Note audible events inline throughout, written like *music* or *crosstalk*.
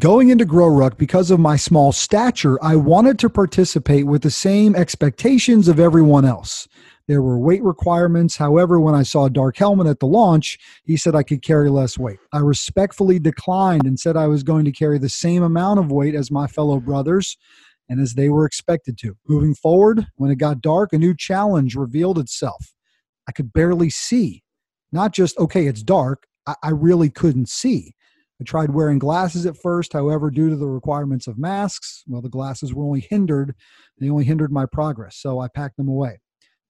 Going into Grow Ruck because of my small stature, I wanted to participate with the same expectations of everyone else. There were weight requirements. However, when I saw Dark Helmet at the launch, he said I could carry less weight. I respectfully declined and said I was going to carry the same amount of weight as my fellow brothers and as they were expected to. Moving forward, when it got dark, a new challenge revealed itself. I could barely see. Not just, okay, it's dark, I, I really couldn't see. I tried wearing glasses at first, however, due to the requirements of masks, well, the glasses were only hindered. They only hindered my progress, so I packed them away.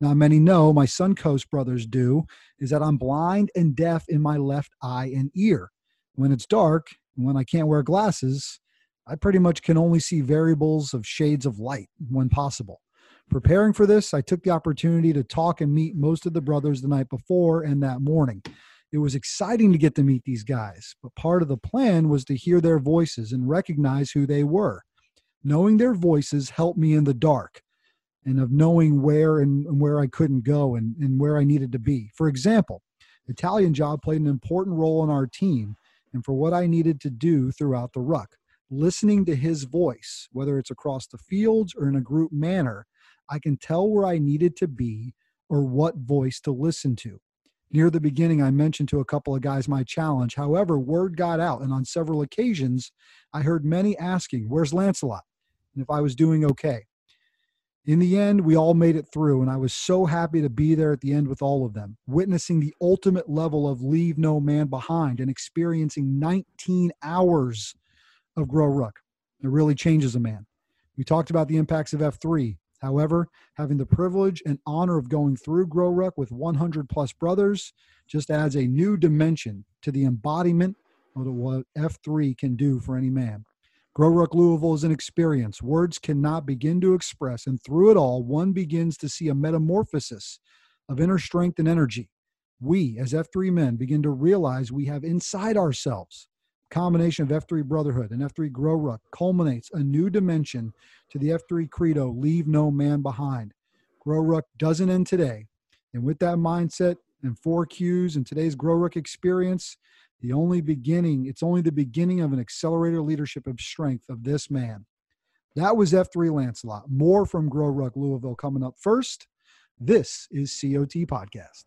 Now, many know, my Suncoast brothers do, is that I'm blind and deaf in my left eye and ear. When it's dark, when I can't wear glasses, I pretty much can only see variables of shades of light when possible. Preparing for this, I took the opportunity to talk and meet most of the brothers the night before and that morning it was exciting to get to meet these guys, but part of the plan was to hear their voices and recognize who they were. Knowing their voices helped me in the dark and of knowing where and, and where I couldn't go and, and where I needed to be. For example, Italian Job played an important role in our team and for what I needed to do throughout the ruck. Listening to his voice, whether it's across the fields or in a group manner, I can tell where I needed to be or what voice to listen to. Near the beginning, I mentioned to a couple of guys my challenge. However, word got out, and on several occasions, I heard many asking, Where's Lancelot? and if I was doing okay. In the end, we all made it through, and I was so happy to be there at the end with all of them, witnessing the ultimate level of leave no man behind and experiencing 19 hours of Grow Ruck. It really changes a man. We talked about the impacts of F3, However, having the privilege and honor of going through Grow Ruck with 100 plus brothers just adds a new dimension to the embodiment of what F3 can do for any man. Grow Ruck Louisville is an experience words cannot begin to express, and through it all, one begins to see a metamorphosis of inner strength and energy. We, as F3 men, begin to realize we have inside ourselves combination of F3 Brotherhood and F3 Grow Ruck culminates a new dimension to the F3 Credo Leave No Man Behind. Grow Ruck doesn't end today. And with that mindset and four Qs and today's Grow Ruck experience, the only beginning, it's only the beginning of an accelerator leadership of strength of this man. That was F3 Lancelot. More from Grow Ruck Louisville coming up first. This is COT Podcast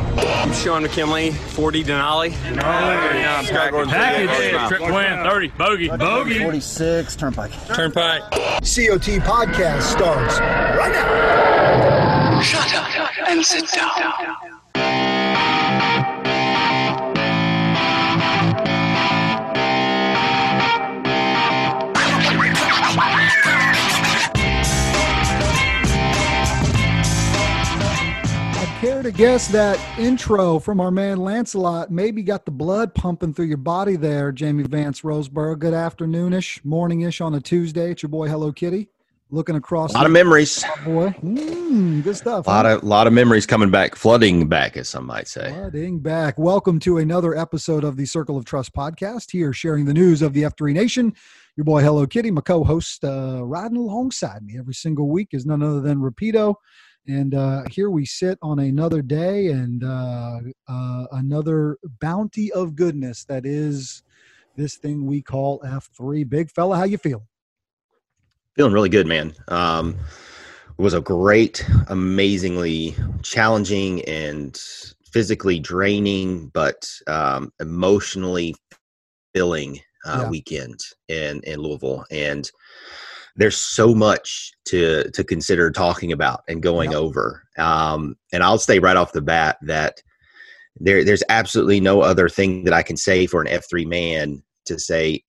I'm Sean McKinley, 40 Denali. Denali. Yeah, I'm Scott Gordon. Package. Trip plan, 30. Bogey. Bogey. 46. Turnpike. Turnpike. COT podcast starts right now. Shut up and sit down. Guess that intro from our man Lancelot maybe got the blood pumping through your body there, Jamie Vance Roseboro. Good afternoonish, morningish on a Tuesday. It's your boy Hello Kitty. Looking across a lot of memories. Boy, mm, good stuff. A lot huh? of lot of memories coming back, flooding back, as some might say. Flooding back. Welcome to another episode of the Circle of Trust podcast. Here, sharing the news of the F3 Nation. Your boy Hello Kitty, my co-host, uh, riding alongside me every single week is none other than Rapido. And uh, here we sit on another day and uh, uh, another bounty of goodness that is this thing we call F3. Big fella, how you feel? Feeling really good, man. Um, it was a great, amazingly challenging and physically draining, but um, emotionally filling uh, yeah. weekend in in Louisville, and there's so much to to consider talking about and going over. Um, and I'll say right off the bat that there there's absolutely no other thing that I can say for an F3 man to say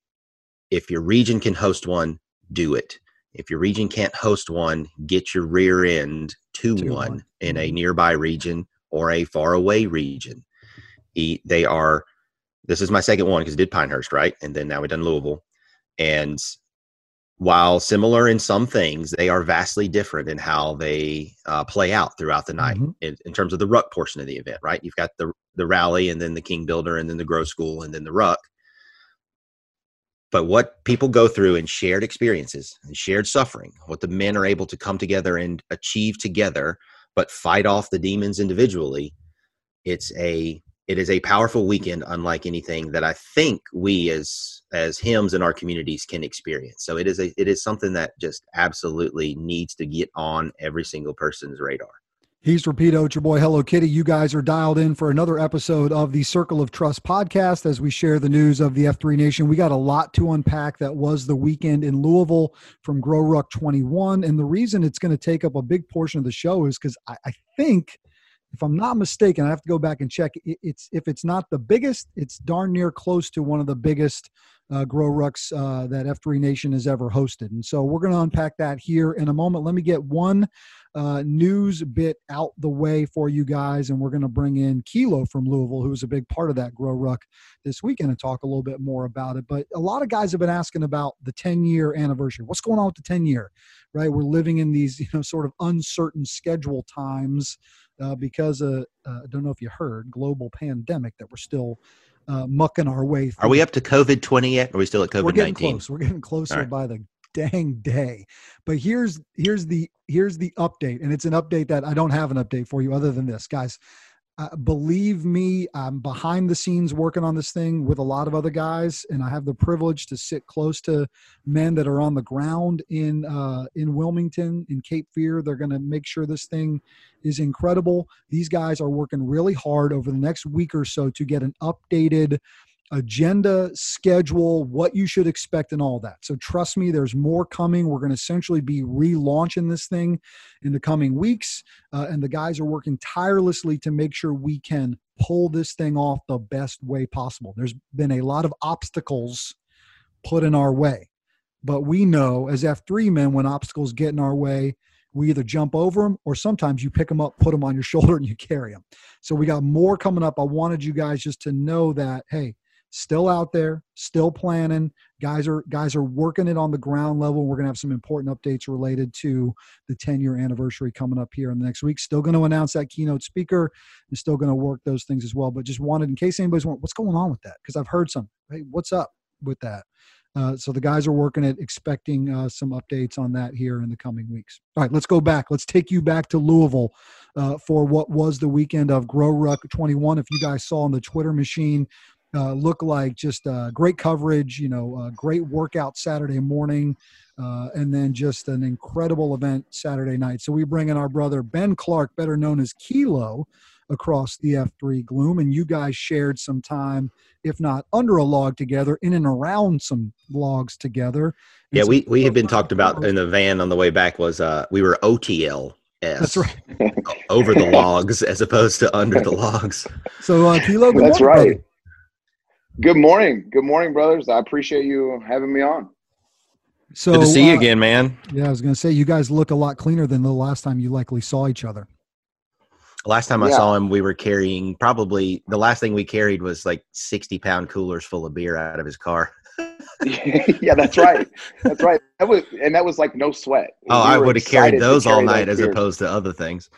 if your region can host one, do it. If your region can't host one, get your rear end to, to one, one, in a mm-hmm. nearby region or a far away region. They are. This is my second one because it did Pinehurst, right? And then now we've done Louisville. And while similar in some things, they are vastly different in how they uh, play out throughout the night mm-hmm. in, in, terms of the ruck portion of the event, right? You've got the the rally and then the King Builder and then the Grow School and then the ruck. But what people go through in shared experiences and shared suffering, what the men are able to come together and achieve together, but fight off the demons individually, it's a it is a powerful weekend unlike anything that i think we as as HIMs in our communities can experience so it is a it is something that just absolutely needs to get on every single person's radar He's Rapido. It's your boy Hello Kitty. You guys are dialed in for another episode of the Circle of Trust podcast as we share the news of the F3 Nation. We got a lot to unpack. That was the weekend in Louisville from Grow Ruck 21. And the reason it's going to take up a big portion of the show is because I, I think – if I'm not mistaken, I have to go back and check. It's if it's not the biggest, it's darn near close to one of the biggest uh, grow rucks uh, that F3 Nation has ever hosted. And so we're going to unpack that here in a moment. Let me get one uh, news bit out the way for you guys, and we're going to bring in Kilo from Louisville, who was a big part of that grow ruck this weekend, and talk a little bit more about it. But a lot of guys have been asking about the 10 year anniversary. What's going on with the 10 year? Right, we're living in these you know sort of uncertain schedule times uh, because uh, uh, I don't know if you heard global pandemic that we're still uh, mucking our way through. Are we up to COVID twenty yet? Or are we still at COVID nineteen? We're getting closer right. by the dang day. But here's here's the here's the update, and it's an update that I don't have an update for you other than this, guys uh, believe me, I'm behind the scenes working on this thing with a lot of other guys, and I have the privilege to sit close to men that are on the ground in uh, in Wilmington, in Cape Fear. They're going to make sure this thing is incredible. These guys are working really hard over the next week or so to get an updated agenda, schedule, what you should expect, and all that. So trust me, there's more coming. We're going to essentially be relaunching this thing in the coming weeks, uh, and the guys are working tirelessly to make sure we can pull this thing off the best way possible. There's been a lot of obstacles put in our way, but we know as F3 men, when obstacles get in our way, we either jump over them or sometimes you pick them up, put them on your *laughs* shoulder, and you carry them. So we got more coming up. I wanted you guys just to know that, hey, still out there, still planning. Guys are guys are working it on the ground level. We're going to have some important updates related to the 10 year anniversary coming up here in the next week. Still going to announce that keynote speaker and still going to work those things as well. But just wanted, in case anybody's wondering, what's going on with that? Because I've heard some. Hey, what's up with that? Uh, so the guys are working it, expecting uh, some updates on that here in the coming weeks. All right, let's go back. Let's take you back to Louisville uh, for what was the weekend of Grow Ruck 21. If you guys saw on the Twitter machine, uh, look like just uh, great coverage, you know, uh, great workout Saturday morning, uh, and then just an incredible event Saturday night. So we bring in our brother Ben Clark, better known as Kilo, across the F3 Gloom, and you guys shared some time, if not under a log together, in and around some logs together. And yeah, we we had been talked about in the van on the way back. Was uh, we were OTL that's right. *laughs* over the logs as opposed to under the logs. So, uh, Kilo, that's morning, right. Brother. Good morning. Good morning, brothers. I appreciate you having me on. So good to see uh, you again, man. Yeah, I was going to say you guys look a lot cleaner than the last time you likely saw each other. Last time I saw him, we were carrying probably the last thing we carried was like sixty pound coolers full of beer out of his car. *laughs* yeah, that's right. That's right. That was and that was like no sweat. Oh, we I would have carried those all night as opposed to other things.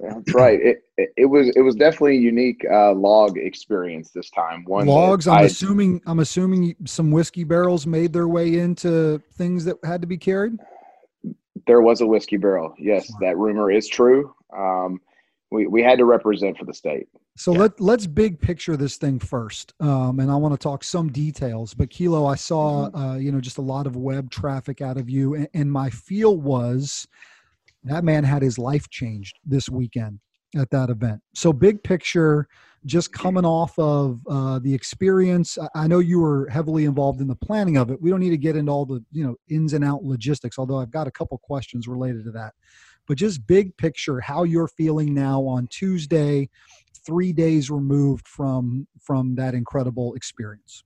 That's right. It, it, it was it was definitely a unique uh, log experience this time. One logs. I'm I, assuming I'm assuming some whiskey barrels made their way into things that had to be carried. There was a whiskey barrel. Yes, that rumor is true. Um, we we had to represent for the state. So yeah. let let's big picture this thing first, um, and I want to talk some details. But Kilo, I saw mm-hmm. uh, you know just a lot of web traffic out of you, and, and my feel was that man had his life changed this weekend at that event. So, big picture, just coming off of uh, the experience, I know you were heavily involved in the planning of it. We don't need to get into all the you know ins and out logistics, although I've got a couple questions related to that. but just big picture how you're feeling now on Tuesday, three days removed from from that incredible experience.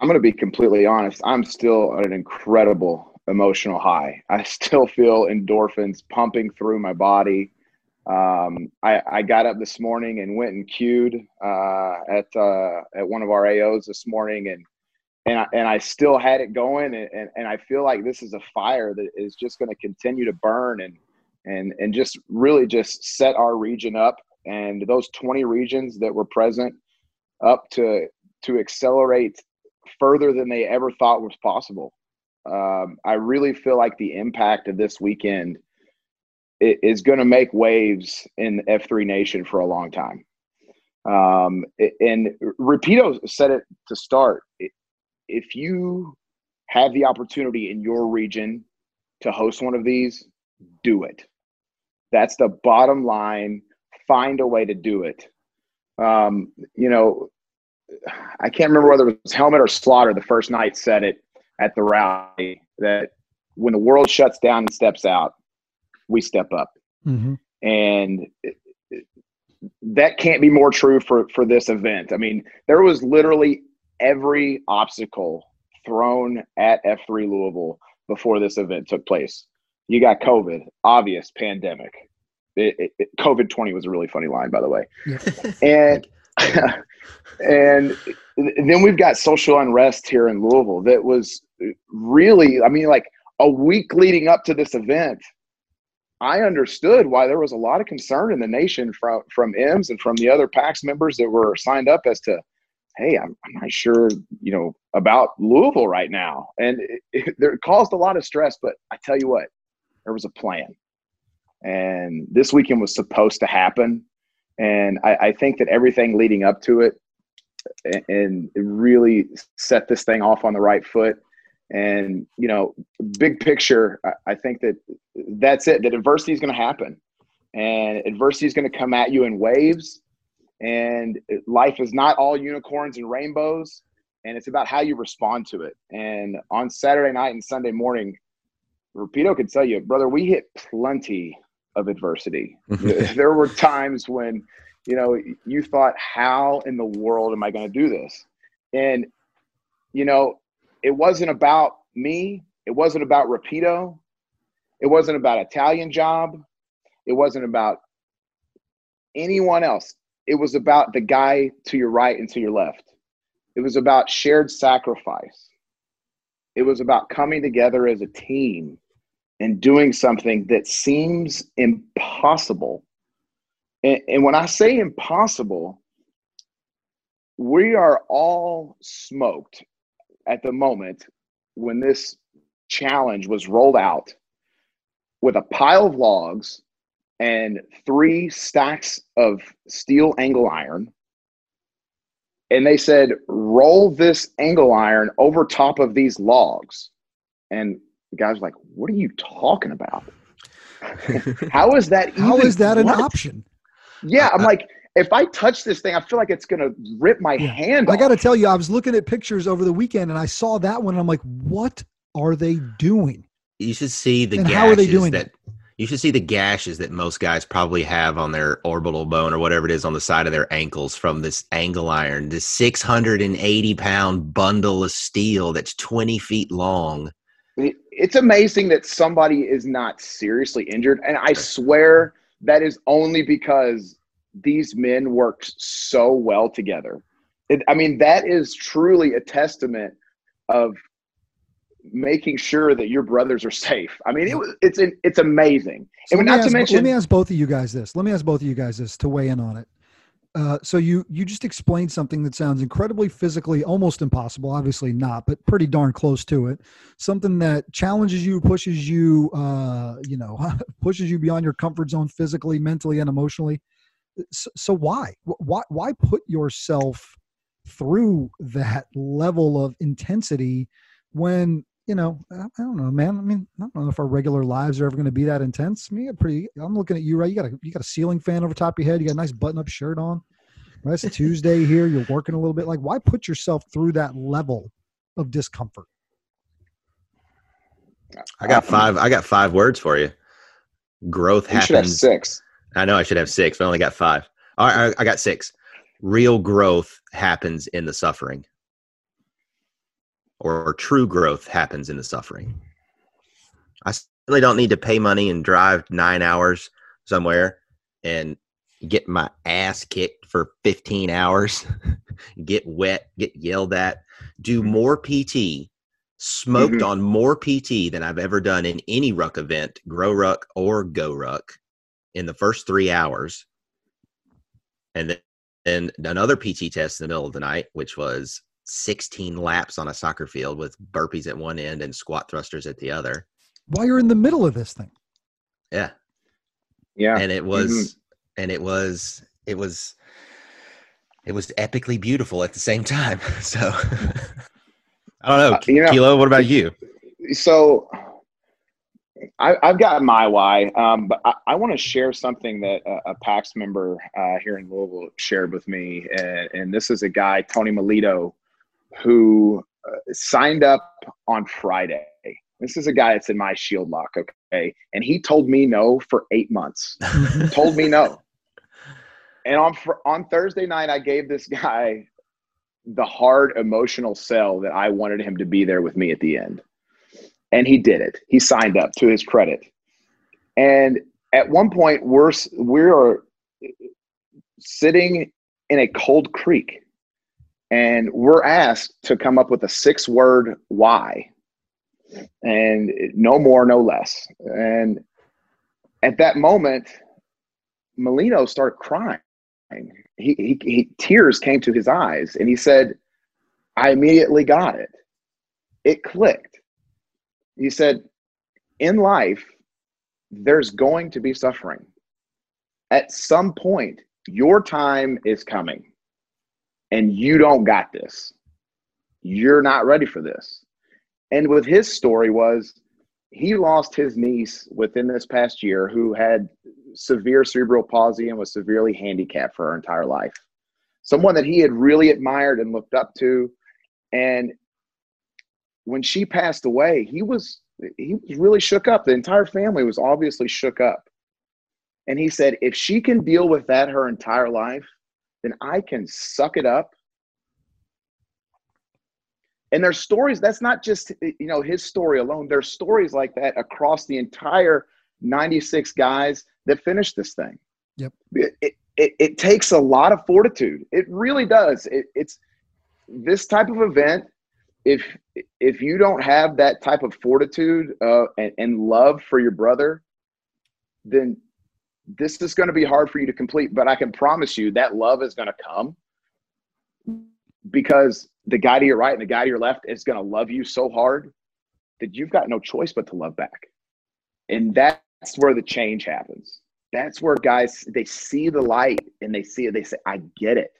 I'm going to be completely honest. I'm still an incredible emotional high. I *laughs* still feel endorphins pumping through my body. Um, I, I, got up this morning and went and queued uh, at uh, at one of our AOs this morning, and and I, and I still had it going, and, and, and I feel like this is a fire that is just going to continue to burn and and and just really just set our region up and those 20 regions that were present up to to accelerate further than they ever thought was possible. Um, I really feel like the impact of this weekend is going to make waves in F3 Nation for a long time. Um, and Rapido said it to start. If you have the opportunity in your region to host one of these, do it. That's the bottom line. Find a way to do it. Um, you know, I can't remember whether it was Helmet or Slaughter the first night said it at the rally that when the world shuts down and steps out, we step up. Mm-hmm. And that can't be more true for, for this event. I mean, there was literally every obstacle thrown at F3 Louisville before this event took place. You got COVID, obvious pandemic. It, COVID 20 was a really funny line, by the way. And *laughs* and then we've got social unrest here in Louisville that was really, I mean, like a week leading up to this event, I understood why there was a lot of concern in the nation from from IMS and from the other PAX members that were signed up as to, hey, I'm, I'm not sure, you know, about Louisville right now, and it, it, it caused a lot of stress. But I tell you what, there was a plan, and this weekend was supposed to happen, and I, I think that everything leading up to it, and, and really set this thing off on the right foot and you know, big picture, I think that that's it. That adversity is going to happen, and adversity is going to come at you in waves. And life is not all unicorns and rainbows, and it's about how you respond to it. And on Saturday night and Sunday morning, Rapido could tell you, brother, we hit plenty of adversity. *laughs* there were times when, you know, you thought, how in the world am I going to do this? And, you know, it wasn't about me. It wasn't about Rapido. It wasn't about Italian job. It wasn't about anyone else. It was about the guy to your right and to your left. It was about shared sacrifice. It was about coming together as a team and doing something that seems impossible. And, and when I say impossible, we are all smoked at the moment when this challenge was rolled out with a pile of logs and three stacks of steel angle iron. And they said, roll this angle iron over top of these logs. And the guy's like, what are you talking about? *laughs* How is that? How is that an option? Yeah, I'm uh, uh, like, if I touch this thing, I feel like it's gonna rip my yeah. hand. I got to tell you, I was looking at pictures over the weekend, and I saw that one. And I'm like, what are they doing? You should see the and how are they doing that. It? You should see the gashes that most guys probably have on their orbital bone or whatever it is on the side of their ankles from this angle iron, this 680 pound bundle of steel that's 20 feet long. It's amazing that somebody is not seriously injured. And I swear that is only because these men work so well together. It, I mean, that is truly a testament of making sure that your brothers are safe. I mean, it was it's an, it's amazing. So and not ask, to mention, let me ask both of you guys this. Let me ask both of you guys this to weigh in on it. Uh, so you you just explained something that sounds incredibly physically almost impossible obviously not but pretty darn close to it something that challenges you pushes you uh, you know *laughs* pushes you beyond your comfort zone physically mentally and emotionally so, so why why why put yourself through that level of intensity when you know I don't know man I mean I don't know if our regular lives are ever going to be that intense me pretty I'm looking at you right you got a you got a ceiling fan over top of your head you got a nice button up shirt on right? it's Tuesday here you're working a little bit like why put yourself through that level of discomfort I got five. I got five words for you. Growth You should have happens. six. I know I should have six, but I only got five. All right, I, I got six. Real growth happens in the suffering, or, true growth happens in the suffering. I certainly don't need to pay money and drive nine hours somewhere and get my ass kicked for 15 hours, *laughs* get wet, get yelled at, do more PT, smoked Mhm. on more PT than I've ever done in any ruck event, grow ruck or go ruck, in the first three hours. And then and another PT test in the middle of the night, which was 16 laps on a soccer field with burpees at one end and squat thrusters at the other. While you're in the middle of this thing. Yeah. Yeah. and it was and it was it was it was epically beautiful at the same time *laughs* so i don't know Uh, you know- kilo what about you so I, I've got my why, um, but I, I want to share something that a, a PAX member uh, here in Louisville shared with me, and, and this is a guy, Tony Melito, who uh, signed up on Friday. This is a guy that's in my shield lock, okay, and he told me no for eight months. *laughs* told me no, and on on Thursday night, I gave this guy the hard emotional sell that I wanted him to be there with me at the end and he did it. He signed up to his credit. And at one point, we're we're sitting in a cold creek, and we're asked to come up with a six-word why, and no more, no less. And at that moment, Molino started crying. He, he, he tears came to his eyes, and he said, "I immediately got it. It clicked." He said, in life, there's going to be suffering. At some point, your time is coming and you don't got this. You're not ready for this. And with his story was he lost his niece within this past year who had severe cerebral palsy and was severely handicapped for her entire life. Someone that he had really admired and looked up to and when she passed away, he was he was really shook up. The entire family was obviously shook up. And he said, if she can deal with that her entire life, then I can suck it up. And there's stories, that's not just you know his story alone. There's stories like that across the entire 96 guys that finished this thing. Yep. It, it, it, it takes a lot of fortitude. It really does. It, it's this type of event if if you don't have that type of fortitude uh, and, and love for your brother, then this is going to be hard for you to complete. But I can promise you that love is going to come because the guy to your right and the guy to your left is going to love you so hard that you've got no choice but to love back. And that's where the change happens. That's where guys they see the light and they see it. They say, "I get it.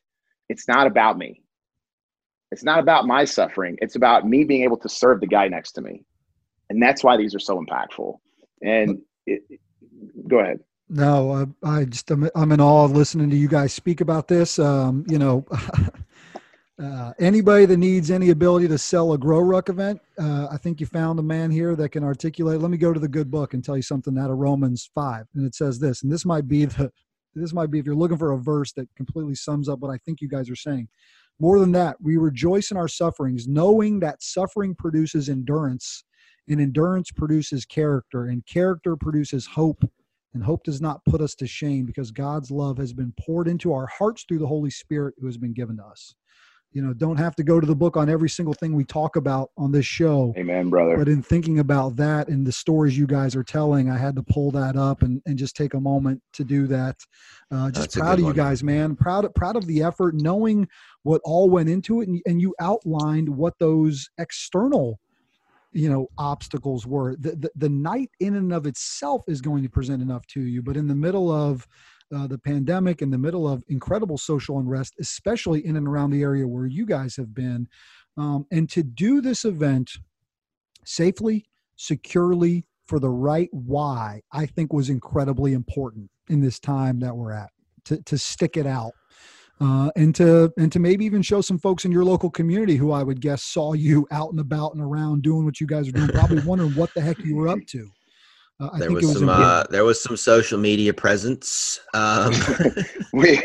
It's not about me." It's not about my suffering. It's about me being able to serve the guy next to me. And that's why these are so impactful. And it, go ahead. No, I just I'm, I'm in awe listening to you guys speak about this. Um, you know, *laughs* uh, anybody that needs any ability to sell a grow ruck event, uh, I think you found a man here that can articulate. Let me go to the good book and tell you something out of Romans five, and it says this. And this might be the this might be if you're looking for a verse that completely sums up what I think you guys are saying. More than that, we rejoice in our sufferings, knowing that suffering produces endurance, and endurance produces character, and character produces hope. And hope does not put us to shame because God's love has been poured into our hearts through the Holy Spirit who has been given to us. You know, don't have to go to the book on every single thing we talk about on this show. Amen, brother. But in thinking about that and the stories you guys are telling, I had to pull that up and, and just take a moment to do that. Uh, just That's proud of you one. guys, man. Proud proud of the effort, knowing what all went into it, and, and you outlined what those external, you know, obstacles were. The, the the night in and of itself is going to present enough to you, but in the middle of uh, the pandemic, in the middle of incredible social unrest, especially in and around the area where you guys have been, um, and to do this event safely, securely, for the right why, I think was incredibly important in this time that we're at to, to stick it out. uh, and to and to maybe even show some folks in your local community who I would guess saw you out and about and around doing what you guys are doing, probably *laughs* wondering what the heck you were up to. Uh, there was, was some uh, there was some social media presence. Um. *laughs* *laughs* we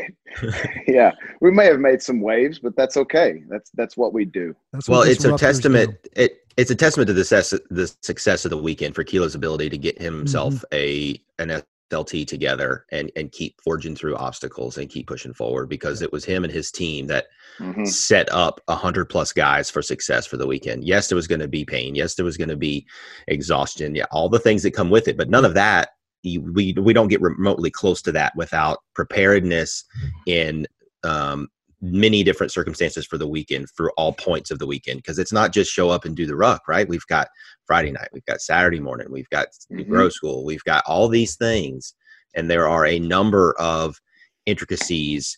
yeah, we may have made some waves, but that's okay. That's that's what we do. That's well, it's a testament. Do. It it's a testament to the success the success of the weekend for Kilo's ability to get himself mm-hmm. a an SLT together and and keep forging through obstacles and keep pushing forward because it was him and his team that mm-hmm. set up a hundred plus guys for success for the weekend. Yes, there was going to be pain. Yes, there was going to be exhaustion. Yeah, all the things that come with it, but none of that we we don't get remotely close to that without preparedness in um, many different circumstances for the weekend for all points of the weekend because it's not just show up and do the ruck right we've got friday night we've got saturday morning we've got mm-hmm. grow school we've got all these things and there are a number of intricacies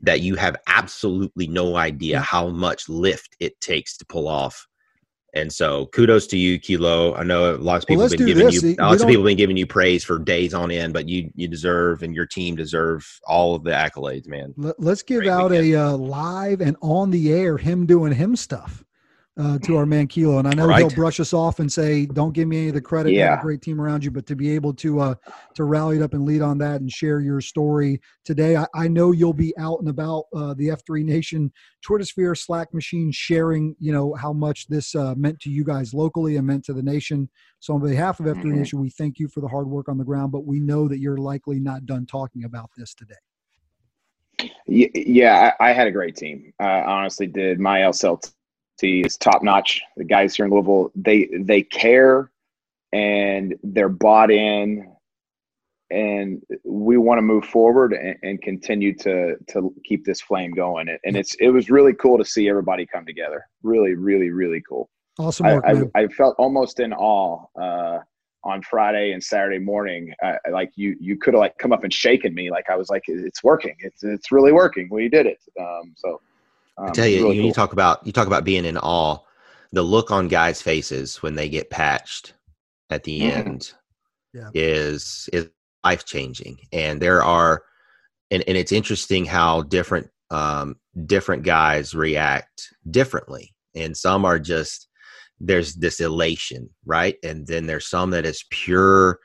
that you have absolutely no idea how much lift it takes to pull off and so kudos to you, Kilo. I know lots of people well, have been giving this. you lots of people have been giving you praise for days on end, but you you deserve and your team deserve all of the accolades, man. Let, us give Great out weekend. a uh, live and on the air him doing him stuff uh, to our man Kilo. And I know right. he'll brush us off and say, "Don't give me any of the credit. Yeah. You have a great team around you." But to be able to uh, to rally it up and lead on that and share your story today, I, I know you'll be out and about uh, the F3 Nation Twitter sphere Slack machine, sharing you know how much this uh, meant to you guys locally and meant to the nation. So on behalf of F3 mm-hmm. Nation, we thank you for the hard work on the ground. But we know that you're likely not done talking about this today. Yeah, I, had a great team. I honestly did. My LSLT is top notch. The guys here in Louisville, they they care and they're bought in and we want to move forward and, and, continue to to keep this flame going. And it's it was really cool to see everybody come together. Really, really, really cool. Awesome work, I, I, I, felt almost in awe uh, on Friday and Saturday morning. Uh, like you you could have like come up and shaken me. Like I was like, it's working. It's it's really working. We did it. Um, so um, I tell you, really you, cool. talk about you talk about being in awe. The look on guys' faces when they get patched at the mm-hmm. end yeah. is is life changing, and there are, and, and it's interesting how different um, different guys react differently, and some are just there's this elation, right, and then there's some that is pure,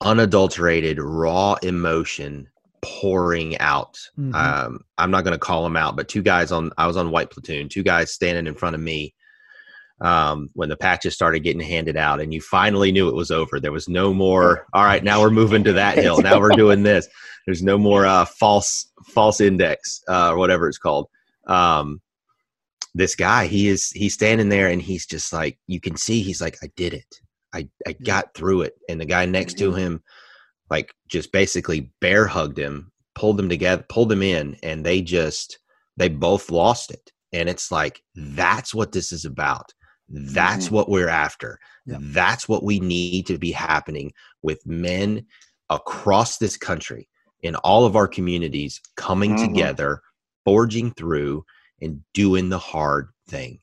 unadulterated, raw emotion pouring out. Mm-hmm. Um, I'm not going to call them out, but two guys on I was on white platoon, two guys standing in front of me um, when the patches started getting handed out, and you finally knew it was over. There was no more. All right, now we're moving to that hill. Now we're doing this. There's no more uh, false false index uh, or whatever it's called. Um, this guy, he is he's standing there, and he's just like you can see. He's like, I did it. I I got through it. And the guy next to him like just basically bear hugged him, pulled them together, pulled them in, and they just they both lost it. And it's like that's what this is about. That's mm-hmm. what we're after. Yeah. That's what we need to be happening with men across this country in all of our communities coming mm-hmm. together, forging through and doing the hard thing.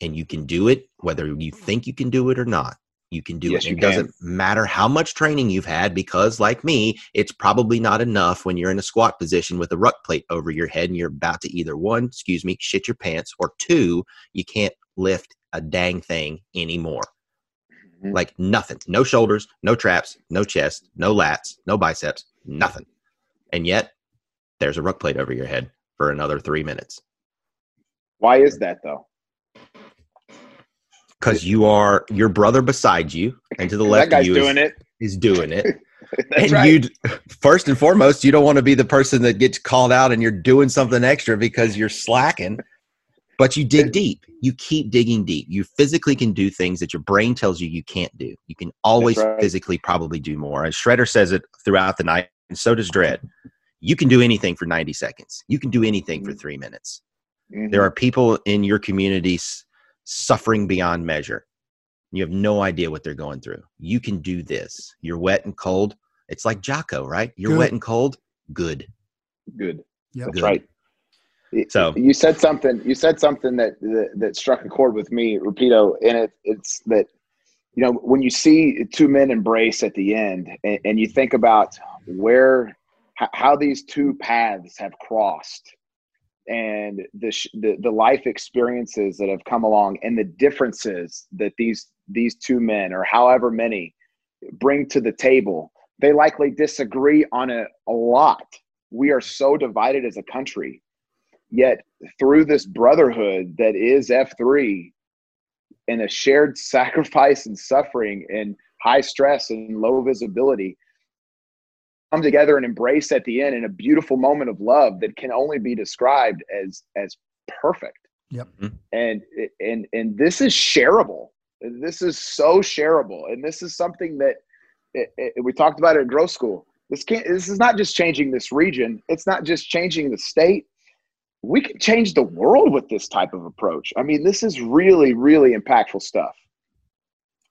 And you can do it whether you think you can do it or not you can do yes, it. It doesn't matter how much training you've had because, like me, it's probably not enough when you're in a squat position with a ruck plate over your head and you're about to either one, excuse me, shit your pants, or two, you can't lift a dang thing anymore. Mm-hmm. Like nothing. No shoulders, no traps, no chest, no lats, no biceps, nothing. And yet, there's a ruck plate over your head for another three minutes. Why is that though? Because you are your brother beside you, and to the left of you doing is, it. is doing it. *laughs* and right. you first and foremost, you don't want to be the person that gets called out and you're doing something extra because you're slacking. But you dig deep. You keep digging deep. You physically can do things that your brain tells you you can't do. You can always right. physically probably do more. And Shredder says it throughout the night, and so does Dread. You can do anything for 90 seconds. You can do anything for mm-hmm. three minutes. Mm-hmm. There are people in your communities suffering beyond measure. You have no idea what they're going through. You can do this. You're wet and cold. It's like Jocko, right? You're good. wet and cold. Good. Good. Yeah, that's good. right. So you said something. You said something that, that, that struck a chord with me, Rapido, and it, it's that you know when you see two men embrace at the end, and, and you think about where how these two paths have crossed and the, the the life experiences that have come along and the differences that these these two men or however many bring to the table they likely disagree on a, a lot. We are so divided as a country. Yet through this brotherhood that is f3 and a shared *laughs* sacrifice and suffering and high stress and low visibility come together and embrace at the end in a beautiful moment of love that can only be described as as perfect. Yep. Mm-hmm. And and and this is shareable. This is so shareable, and this is something that it, it, we talked about it at growth school. This can't. This is not just changing this region. It's not just changing the state. We can change the world with this type of approach. I mean, this is really, really impactful stuff.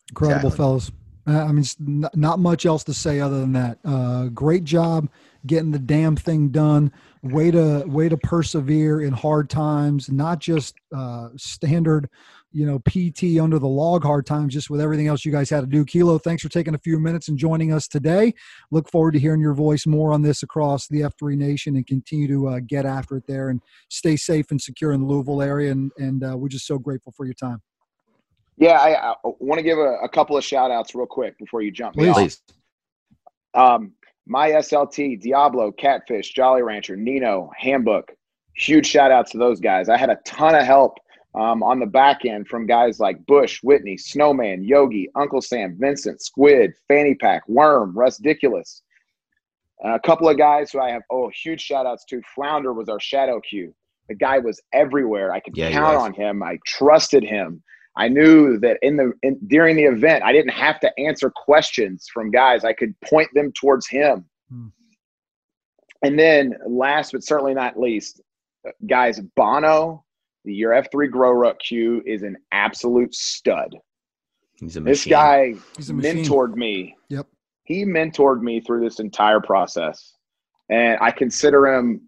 Incredible, exactly. fellas. Uh, I mean, not much else to say other than that. Uh, great job getting the damn thing done. Way to way to persevere in hard times, not just uh, standard, you know, PT under the log hard times, just with everything else you guys had to do. Kilo, thanks for taking a few minutes and joining us today. Look forward to hearing your voice more on this across the F3 Nation and continue to uh, get after it there and stay safe and secure in the Louisville area. And and uh, we're just so grateful for your time. Yeah, I, I want to give a, a, couple of shout outs real quick before you jump. Please. Um, my SLT, Diablo, Catfish, Jolly Rancher, Nino, Handbook. Huge shout outs to those guys. I had a ton of help um, on the back end from guys like Bush, Whitney, Snowman, Yogi, Uncle Sam, Vincent, Squid, Fanny Pack, Worm, Rusticulous. a couple of guys who I have oh huge shout outs to. Flounder was our shadow Q. The guy was everywhere. I could yeah, count on him. I trusted him. I knew that in the in, during the event, I didn't have to answer questions from guys. I could point them towards him. Hmm. And then, last but certainly not least, guys, Bono, the your F three Grow Ruck Q is an absolute stud. He's a machine. This guy mentored me. Yep. He mentored me through this entire process, and I consider him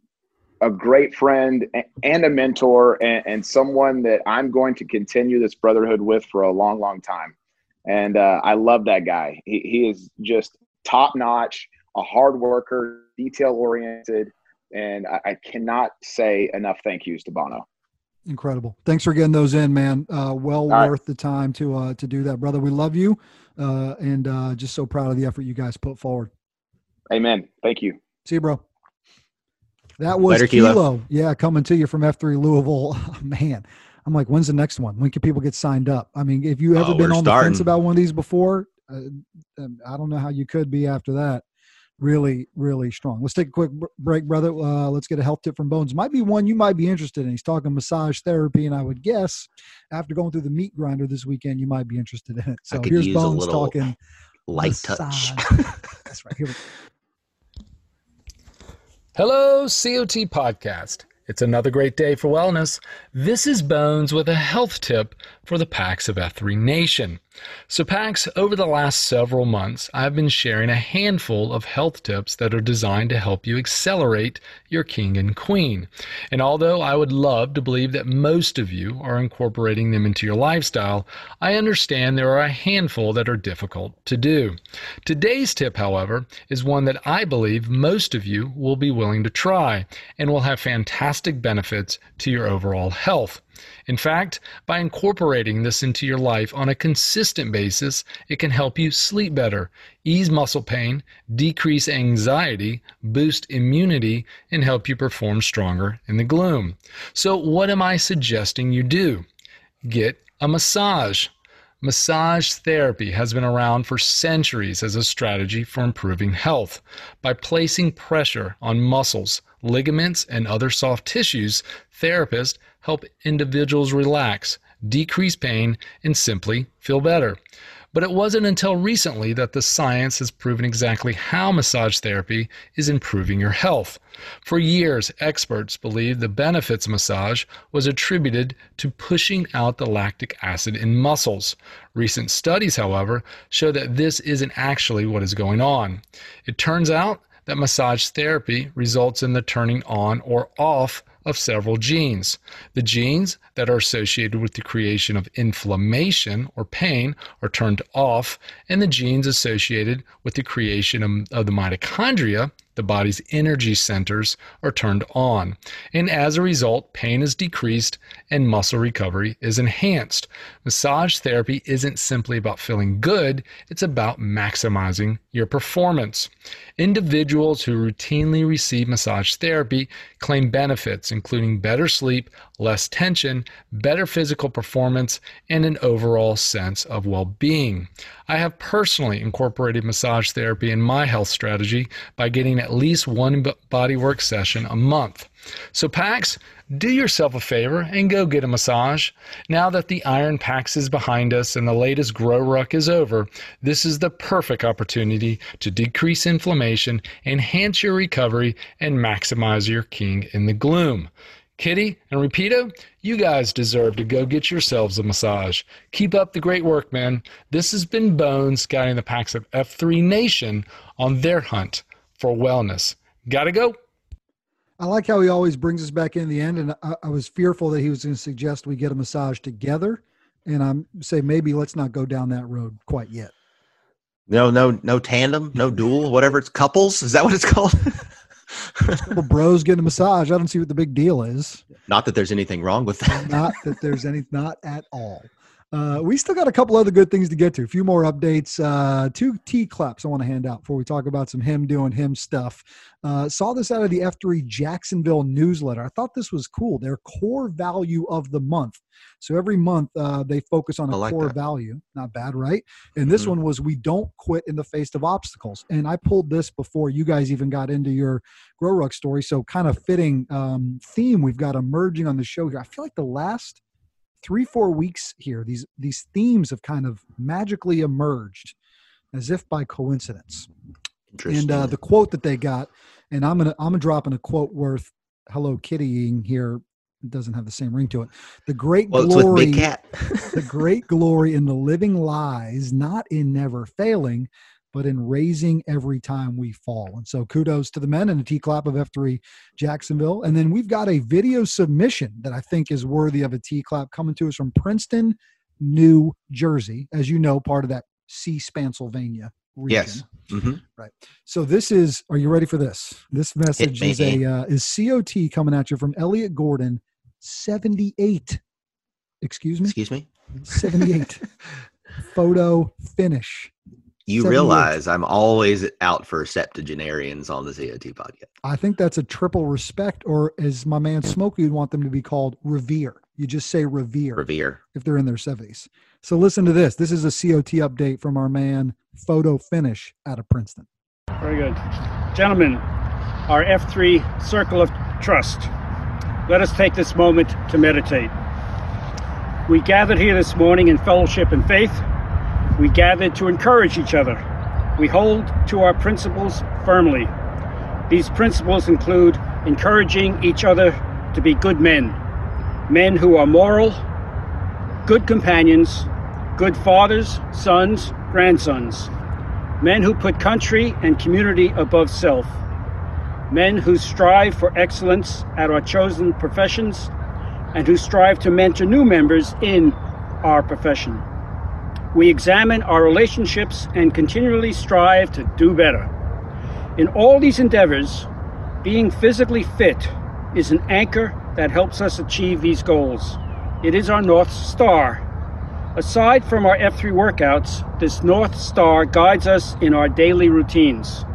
a great friend and a mentor and, and, someone that I'm going to continue this brotherhood with for a long, long time. And uh, I love that guy. He, he is just top notch, a hard worker, detail oriented, and I, I, cannot say enough thank yous to Bono. Incredible. Thanks for getting those in, man. Uh, well All worth right. the time to uh, to do that, brother. We love you, uh, and uh, just so proud of the effort you guys put forward. Amen. Thank you. See you, bro. That was Later, Kilo. Kilo. Yeah, coming to you from F3 Louisville. *laughs* Oh, man, I'm like, when's the next one? When can people get signed up? I mean, if you ever oh, been on starting. the fence about one of these before, uh, um, I don't know how you could be after that. Really, really strong. Let's take a quick break, brother. Uh, let's get a health tip from Bones. Might be one you might be interested in. He's talking massage therapy, and I would guess after going through the meat grinder this weekend, you might be interested in it. So here's Bones talking light massage. touch. *laughs* That's right. Here Hello, COT Podcast. It's another great day for wellness. This is Bones with a health tip for the PAX of F3 Nation. So, PAX, over the last several months, I've been sharing a handful of health tips that are designed to help you accelerate your king and queen. And although I would love to believe that most of you are incorporating them into your lifestyle, I understand there are a handful that are difficult to do. Today's tip, however, is one that I believe most of you will be willing to try and will have fantastic benefits to your overall health. In fact, by incorporating this into your life on a consistent basis, it can help you sleep better, ease muscle pain, decrease anxiety, boost immunity, and help you perform stronger in the gloom. So, what am I suggesting you do? Get a massage. Massage therapy has been around for centuries as a strategy for improving health. By placing pressure on muscles, ligaments, and other soft tissues, therapists help individuals relax, decrease pain, and simply feel better. But it wasn't until recently that the science has proven exactly how massage therapy is improving your health. For years, experts believed the benefits of massage was attributed to pushing out the lactic acid in muscles. Recent studies, however, show that this isn't actually what is going on. It turns out that massage therapy results in the turning on or off of several genes. The genes that are associated with the creation of inflammation or pain are turned off, and the genes associated with the creation of, the mitochondria the body's energy centers are turned on, and as a result, pain is decreased and muscle recovery is enhanced. Massage therapy isn't simply about feeling good, it's about maximizing your performance. Individuals who routinely receive massage therapy claim benefits, including better sleep, less tension, better physical performance, and an overall sense of well being. I have personally incorporated massage therapy in my health strategy by getting at least one bodywork session a month. So, PAX, do yourself a favor and go get a massage. Now that the Iron PAX is behind us and the latest grow ruck is over, this is the perfect opportunity to decrease inflammation, enhance your recovery, and maximize your king in the gloom. Kitty and Rapido, you guys deserve to go get yourselves a massage. Keep up the great work, man. This has been Bones guiding the PAX of F3 Nation on their hunt for wellness. Gotta go. I like how he always brings us back in the end, and I, I was fearful that he was going to suggest we get a massage together, and I'm say maybe let's not go down that road quite yet. No, no, no tandem, no dual, whatever it's couples. Is that what it's called? couple bros getting a massage. I don't see what the big deal is. Not that there's anything wrong with that. not that there's any, not at all. Uh, we still got a couple other good things to get to. A few more updates. Uh, two T claps I want to hand out before we talk about some him doing him stuff. Uh, saw this out of the F3 Jacksonville newsletter. I thought this was cool. Their core value of the month. So every month uh, they focus on a like core that. value. Not bad, right? And this mm-hmm. one was we don't quit in the face of obstacles. And I pulled this before you guys even got into your Grow Ruck story. So kind of fitting um, theme we've got emerging on the show here. I feel like the last three four weeks here these these themes have kind of magically emerged as if by coincidence. And uh, the quote that they got and i'm gonna i'm gonna drop in a quote worth hello kittying here it doesn't have the same ring to it. The great well, glory *laughs* the great glory in the living lies not in never failing but in raising every time we fall. And so kudos to the men and a T clap of F3 Jacksonville. And then we've got a video submission that I think is worthy of a T clap coming to us from Princeton, New Jersey. As you know, part of that C Spansylvania region. Yes. Mm-hmm. Right. So this is. Are you ready for this? This message is a uh, is COT coming at you from Elliot Gordon, seventy eight. Excuse me. Excuse me. Seventy eight. *laughs* Photo finish you realize I'm always out for septuagenarians on the COT podcast. I think that's a triple respect, or as my man Smokey would want them to be called, revere. You just say revere. Revere. If they're in their 70s. So listen to this. This is a COT update from our man Photo Finish out of Princeton. Very good. Gentlemen, our F3 Circle of Trust. Let us take this moment to meditate. We gathered here this morning in fellowship and faith we gather to encourage each other. We hold to our principles firmly. These principles include encouraging each other to be good men, men who are moral, good companions, good fathers, sons, grandsons, men who put country and community above self, men who strive for excellence at our chosen professions, and who strive to mentor new members in our profession. We examine our relationships and continually strive to do better. In all these endeavors, being physically fit is an anchor that helps us achieve these goals. It is our North Star. Aside from our F3 workouts, this North Star guides us in our daily routines.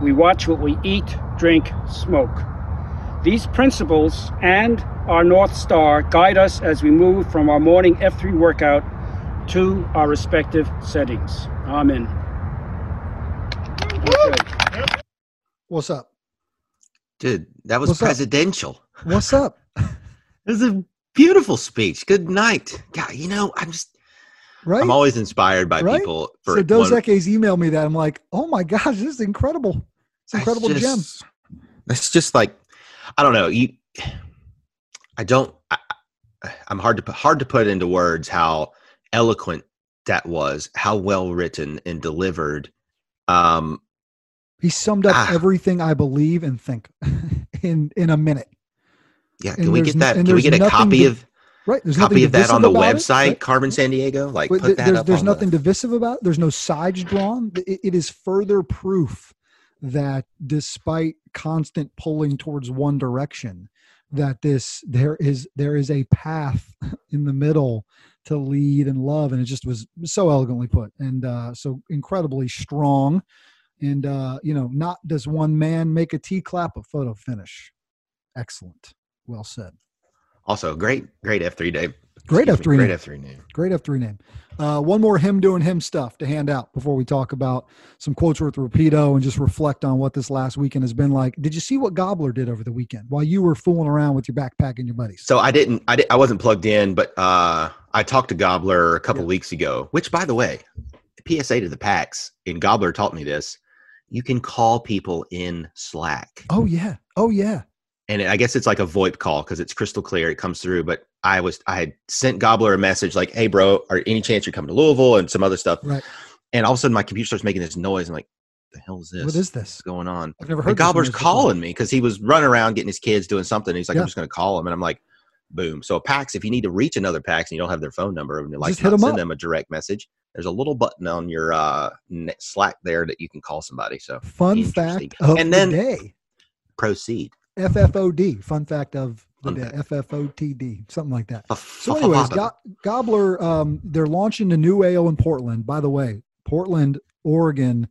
We watch what we eat, drink, smoke. These principles and our North Star guide us as we move from our morning F3 workout to our respective settings. Amen. Okay. What's up? Dude, that was What's presidential. Up? What's up? *laughs* it was a beautiful speech. Good night. God, you know, I'm just right. I'm always inspired by right? people. For so Dos Equis emailed me that. I'm like, oh my gosh, this is incredible. It's incredible just, gem. It's just like, I don't know. You, I don't. I, I'm hard to put hard to put into words how eloquent that was, how well written and delivered. Um, he summed up ah, everything I believe and think *laughs* in in a minute. Yeah, can and we get that? Can we get a copy to, of right? There's copy of that on the website, it, right? Carmen Sandiego. Like, put that there's, up. There's nothing the... divisive about. it. There's no sides drawn. It, it is further proof that despite constant pulling towards one direction, that this there is there is a path *laughs* in the middle to lead and love, and it just was so elegantly put and uh, so incredibly strong. And uh, you know, not does one man make a T clap, a photo finish. Excellent, well said. Also, great, great F three day. Great F three Great name. F three name. Great F3 name. Uh, one more him doing him stuff to hand out before we talk about some quotes worth Rapido and just reflect on what this last weekend has been like. Did you see what Gobbler did over the weekend while you were fooling around with your backpack and your buddies? So I didn't, I, did, I wasn't plugged in, but uh, I talked to Gobbler a couple weeks ago. Which, by the way, PSA to the packs, and Gobbler taught me this. You can call people in Slack, Oh yeah. Oh yeah. And I guess it's like a VoIP call because it's crystal clear. It comes through. But I was, I had sent Gobbler a message like, "Hey, bro, are any chance you're coming to Louisville?" and some other stuff. Right. And all of a sudden, my computer starts making this noise. I'm like, "The hell is this? What is this? What's going on?" I've never heard. this Gobbler's before. calling me because he was running around getting his kids doing something. He's like, Yeah. I'm just going to call him. And I'm like, boom. So PAX, if you need to reach another PAX and you don't have their phone number and you're like, Just hit not 'em send up. them a direct message, there's a little button on your uh, Slack there that you can call somebody. So Fun fact And the then- day. proceed. FFOD. Fun fact of the day. FFOTD. Something like that. So, anyways, Go- Gobbler, um, they're launching a new AO in Portland. By the way, Portland, Oregon,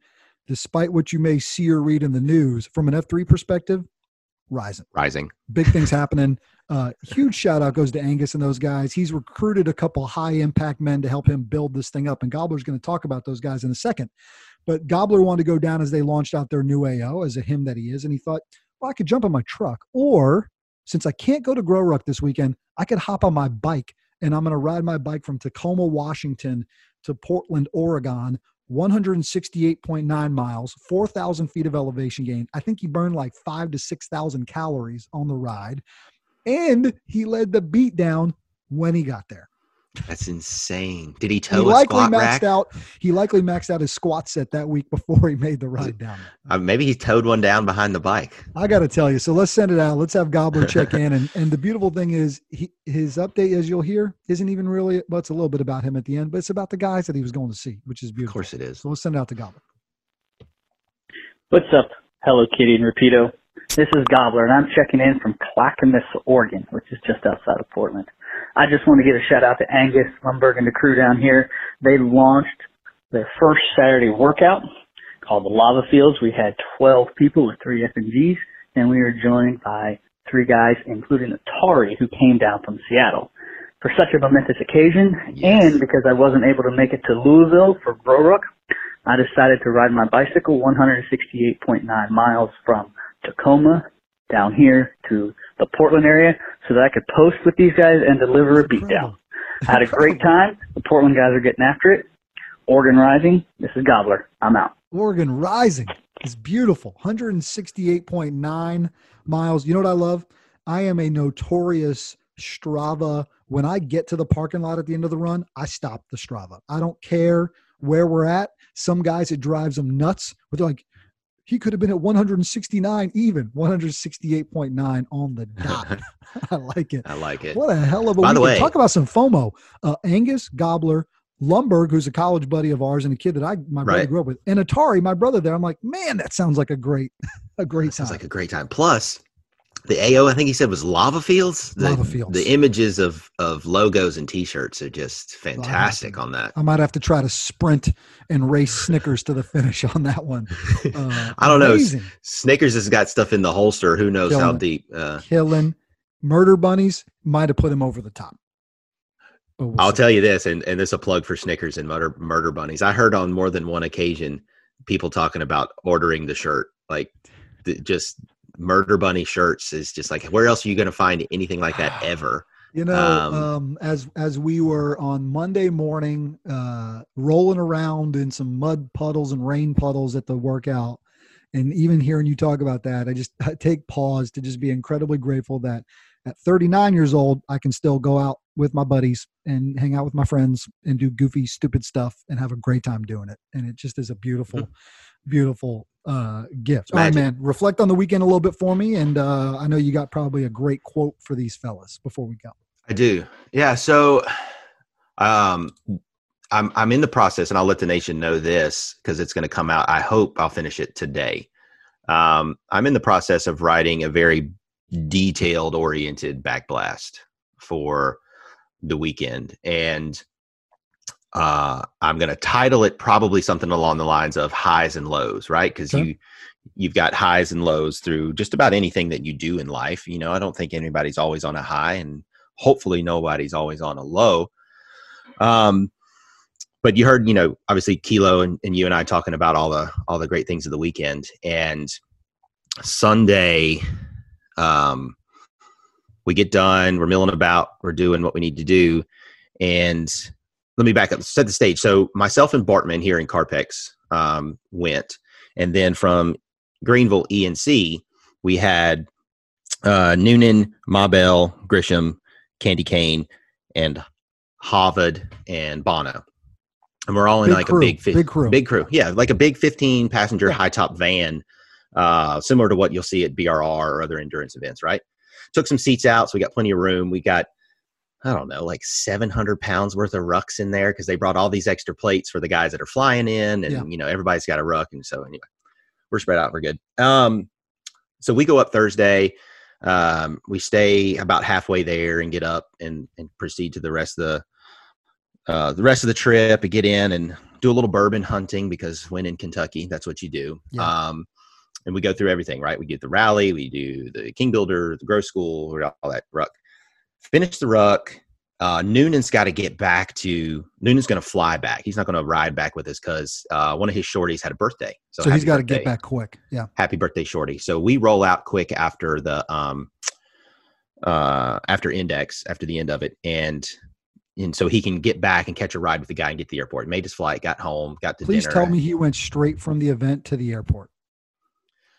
despite what you may see or read in the news, from an F3 perspective, rising. rising. Big things *laughs* happening. Uh, huge shout out goes to Angus and those guys. He's recruited a couple high impact men to help him build this thing up. And Gobbler's going to talk about those guys in a second. But Gobbler wanted to go down as they launched out their new AO as a him that he is. And he thought, well, I could jump on my truck. Or since I can't go to Grow Ruck this weekend, I could hop on my bike and I'm going to ride my bike from Tacoma, Washington to Portland, Oregon. 168.9 miles, 4,000 feet of elevation gain. I think he burned like five to 6,000 calories on the ride. And he led the beat down when he got there. That's insane. Did he He tow a likely squat maxed rack? out. He likely maxed out his squat set that week before he made the ride down. Uh, maybe he towed one down behind the bike. I got to tell you. So let's send it out. Let's have Gobbler check *laughs* in. And and the beautiful thing is, he, his update, as you'll hear, isn't even really. Well, it's a little bit about him at the end, but it's about the guys that he was going to see, which is beautiful. Of course it is. So let's send it out to Gobbler. What's up? Hello Kitty and Rapido. This is Gobbler, and I'm checking in from Clackamas, Oregon, which is just outside of Portland. I just want to give a shout out to Angus Lumberg and the crew down here. They launched their first Saturday workout called the Lava Fields. We had 12 people with three F and and we were joined by three guys, including Atari, who came down from Seattle. For such a momentous occasion, Yes. and because I wasn't able to make it to Louisville for Grow Ruck, I decided to ride my bicycle 168.9 miles from Tacoma down here to the Portland area so that I could post with these guys and deliver a beatdown. I had a great time. The Portland guys are getting after it. Oregon Rising. This is Gobbler. I'm out. Oregon Rising is beautiful. 168.9 miles. You know what I love? I am a notorious Strava. When I get to the parking lot at the end of the run, I stop the Strava. I don't care where we're at. Some guys, it drives them nuts. But they're like, he could have been at 169 even, 168.9 on the *laughs* dot. I like it. I like it. What a hell of a By the way- Talk about some FOMO. Uh, Angus Gobbler, Lumberg, who's a college buddy of ours and a kid that I my brother Right. grew up with, and Atari, my brother there. I'm like, man, that sounds like a great, *laughs* a great time. Sounds like a great time. Plus, the AO I think he said was lava fields. The, Lava fields. The images of of logos and T-shirts are just fantastic on that. I might have to try to sprint and race Snickers to the finish on that one. *laughs* Uh, I don't know. Snickers has got stuff in the holster. Who knows Killing how deep? Uh, Killing murder bunnies might have put him over the top. We'll I'll see. tell you this, and, and this is a plug for Snickers and murder, murder bunnies. I heard on more than one occasion people talking about ordering the shirt, like the, just murder bunny shirts is just like where else are you going to find anything like that *sighs* ever? You know, Um, um, as as we were on Monday morning, uh, rolling around in some mud puddles and rain puddles at the workout, and even hearing you talk about that, I just *laughs* I take pause to just be incredibly grateful that at 39 years old, I can still go out with my buddies and hang out with my friends and do goofy, stupid stuff and have a great time doing it. And it just is a beautiful, beautiful uh, gift. All right, man. Reflect on the weekend a little bit for me, and uh, I know you got probably a great quote for these fellas before we go. I do. Yeah. So, um, I'm I'm in the process, and I'll let the nation know this because it's going to come out. I hope I'll finish it today. Um, I'm in the process of writing a very detailed oriented backblast for the weekend. And uh, I'm going to title it probably something along the lines of highs and lows, right? Because you you've got highs and lows through just about anything that you do in life. You know, I don't think anybody's always on a high, and hopefully nobody's always on a low. Um, but you heard, you know, obviously Kilo and, and you and I talking about all the all the great things of the weekend, and Sunday, um, we get done, we're milling about, we're doing what we need to do, and let me back up, set the stage. So myself and Bartman here in Carpex um, went, and then from Greenville ENC, we had uh, Noonan, Ma Bell, Grisham, Candy Cane, and Harvard and Bono. And we're all in Big like crew, a big, fi- big crew. big crew. Yeah, like a big 15 passenger Yeah. high top van, uh, similar to what you'll see at BRR or other endurance events, right? Took some seats out, so we got plenty of room. We got, I don't know, like 700 pounds worth of rucks in there because they brought all these extra plates for the guys that are flying in. And, Yeah. you know, everybody's got a ruck. And so, anyway, we're spread out. We're good. Um, so we go up Thursday. Um, we stay about halfway there and get up and, and proceed to the rest of the uh, the rest of the trip and get in and do a little bourbon hunting because when in Kentucky, that's what you do. Yeah. Um, and we go through everything, right? We do the rally, we do the King Builder, the Grow School, all that ruck. Finish the ruck. Uh, Noonan's got to get back to Noonan's going to fly back. He's not going to ride back with us because uh, one of his shorties had a birthday. So, happy he's got to get back quick. Yeah. happy birthday shorty so we roll out quick after the um uh after index after the end of it and and so he can get back and catch a ride with the guy and get to the airport made his flight got home got to Please dinner tell me he went straight from the event to the airport.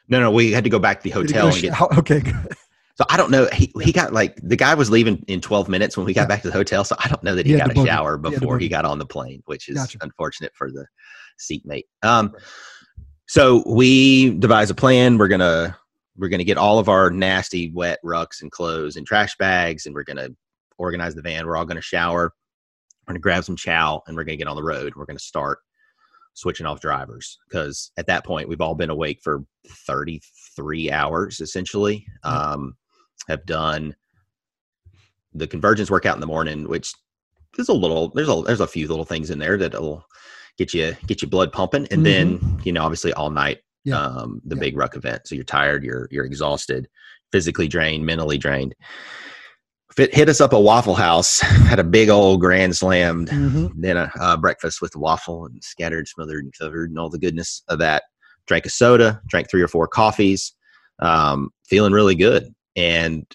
no no we had to go back to the hotel and get *laughs* okay, good. So i don't know he, he got like the guy was leaving in 12 minutes when we got back to the hotel so i don't know that he, He got a shower He before he boogie. got on the plane which is Gotcha. unfortunate for the seatmate. Um so we devise a plan. We're gonna we're gonna get all of our nasty wet rucks and clothes and trash bags and we're gonna organize the van. We're all gonna shower. We're gonna grab some chow and we're gonna get on the road. We're gonna start switching off drivers because at that point we've all been awake for 33 hours essentially. Um have done the convergence workout in the morning which is a little there's a there's a few little things in there that'll get you get your blood pumping and then you know obviously all night Yeah. um the Yeah. big ruck event so you're tired you're you're exhausted physically drained mentally drained Fit, hit us up a waffle house *laughs* had a big old grand slammed Mhm. a uh, breakfast with waffle and scattered smothered and covered and all the goodness of that drank a soda drank three or four coffees um feeling really good and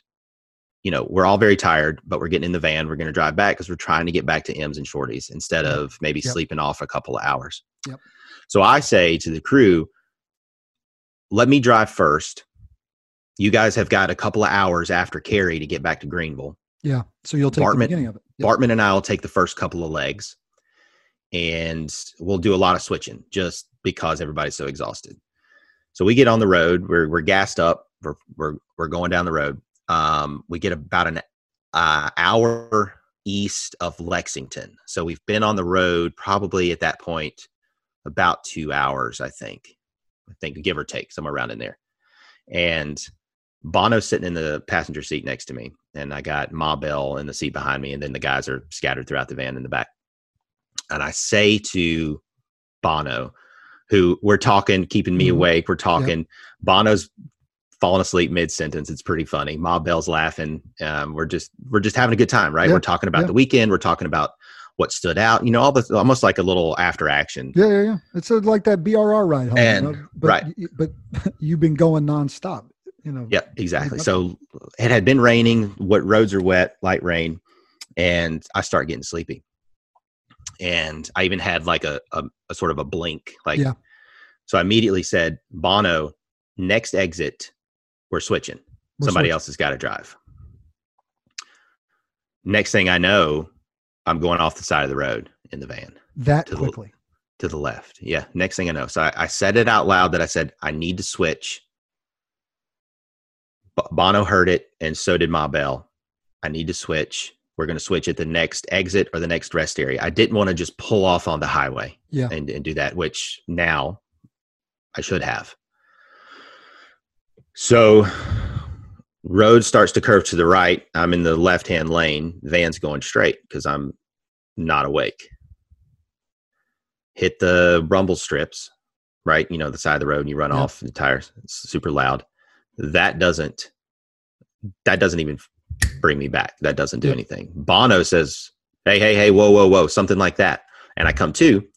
you know we're all very tired but we're getting in the van we're going to drive back because we're trying to get back to m's and shorties instead of maybe Yep. sleeping off a couple of hours Yep. so i say to the crew let me drive first you guys have got a couple of hours after Cary to get back to greenville Yeah. So you'll take Bartman- the beginning of it. Yep. Bartman and I will take the first couple of legs and we'll do a lot of switching just because everybody's so exhausted. So we get on the road, we're, we're gassed up, we're, we're, we're going down the road. Um, we get about an uh, hour east of Lexington. So we've been on the road probably at that point about two hours, I think. I think give or take somewhere around in there. And Bono's sitting in the passenger seat next to me, and I got Ma Bell in the seat behind me, and then the guys are scattered throughout the van in the back. And I say to Bono, who we're talking, keeping me Mhm. awake, we're talking. Bono's falling asleep mid sentence. It's pretty funny. Ma Bell's laughing. Um, we're just we're just having a good time, right? Yeah, We're talking about yeah. the weekend. We're talking about what stood out. You know, all the almost like a little after action. Yeah, yeah, yeah. It's like that BRR ride home. And- you know? but, right. But *laughs* you've been going nonstop. You know. Yep, exactly. So it had been raining. What roads are wet, light rain, and I start getting sleepy. And I even had like a, a, a sort of a blink, like. Yeah. So I immediately said, "Bono, next exit, we're switching. We're Somebody switching. else has got to drive." Next thing I know, I'm going off the side of the road in the van That to the- quickly. to the left. Yeah. Next thing I know. So I, I said it out loud that I said, I need to switch. B- Bono heard it, and so did Ma Bell. I need to switch. We're going to switch at the next exit or the next rest area. I didn't want to just pull off on the highway Yeah. and, and do that, which now I should have. So road starts to curve to the right. I'm in the left hand lane. Van's going straight because I'm not awake. Hit the rumble strips, right? You know, the side of the road and you run Yep. off the tires. It's super loud. That doesn't that doesn't even bring me back. That doesn't do Yep. anything. Bono says, Hey, hey, hey, whoa, whoa, whoa, something like that. And I come to,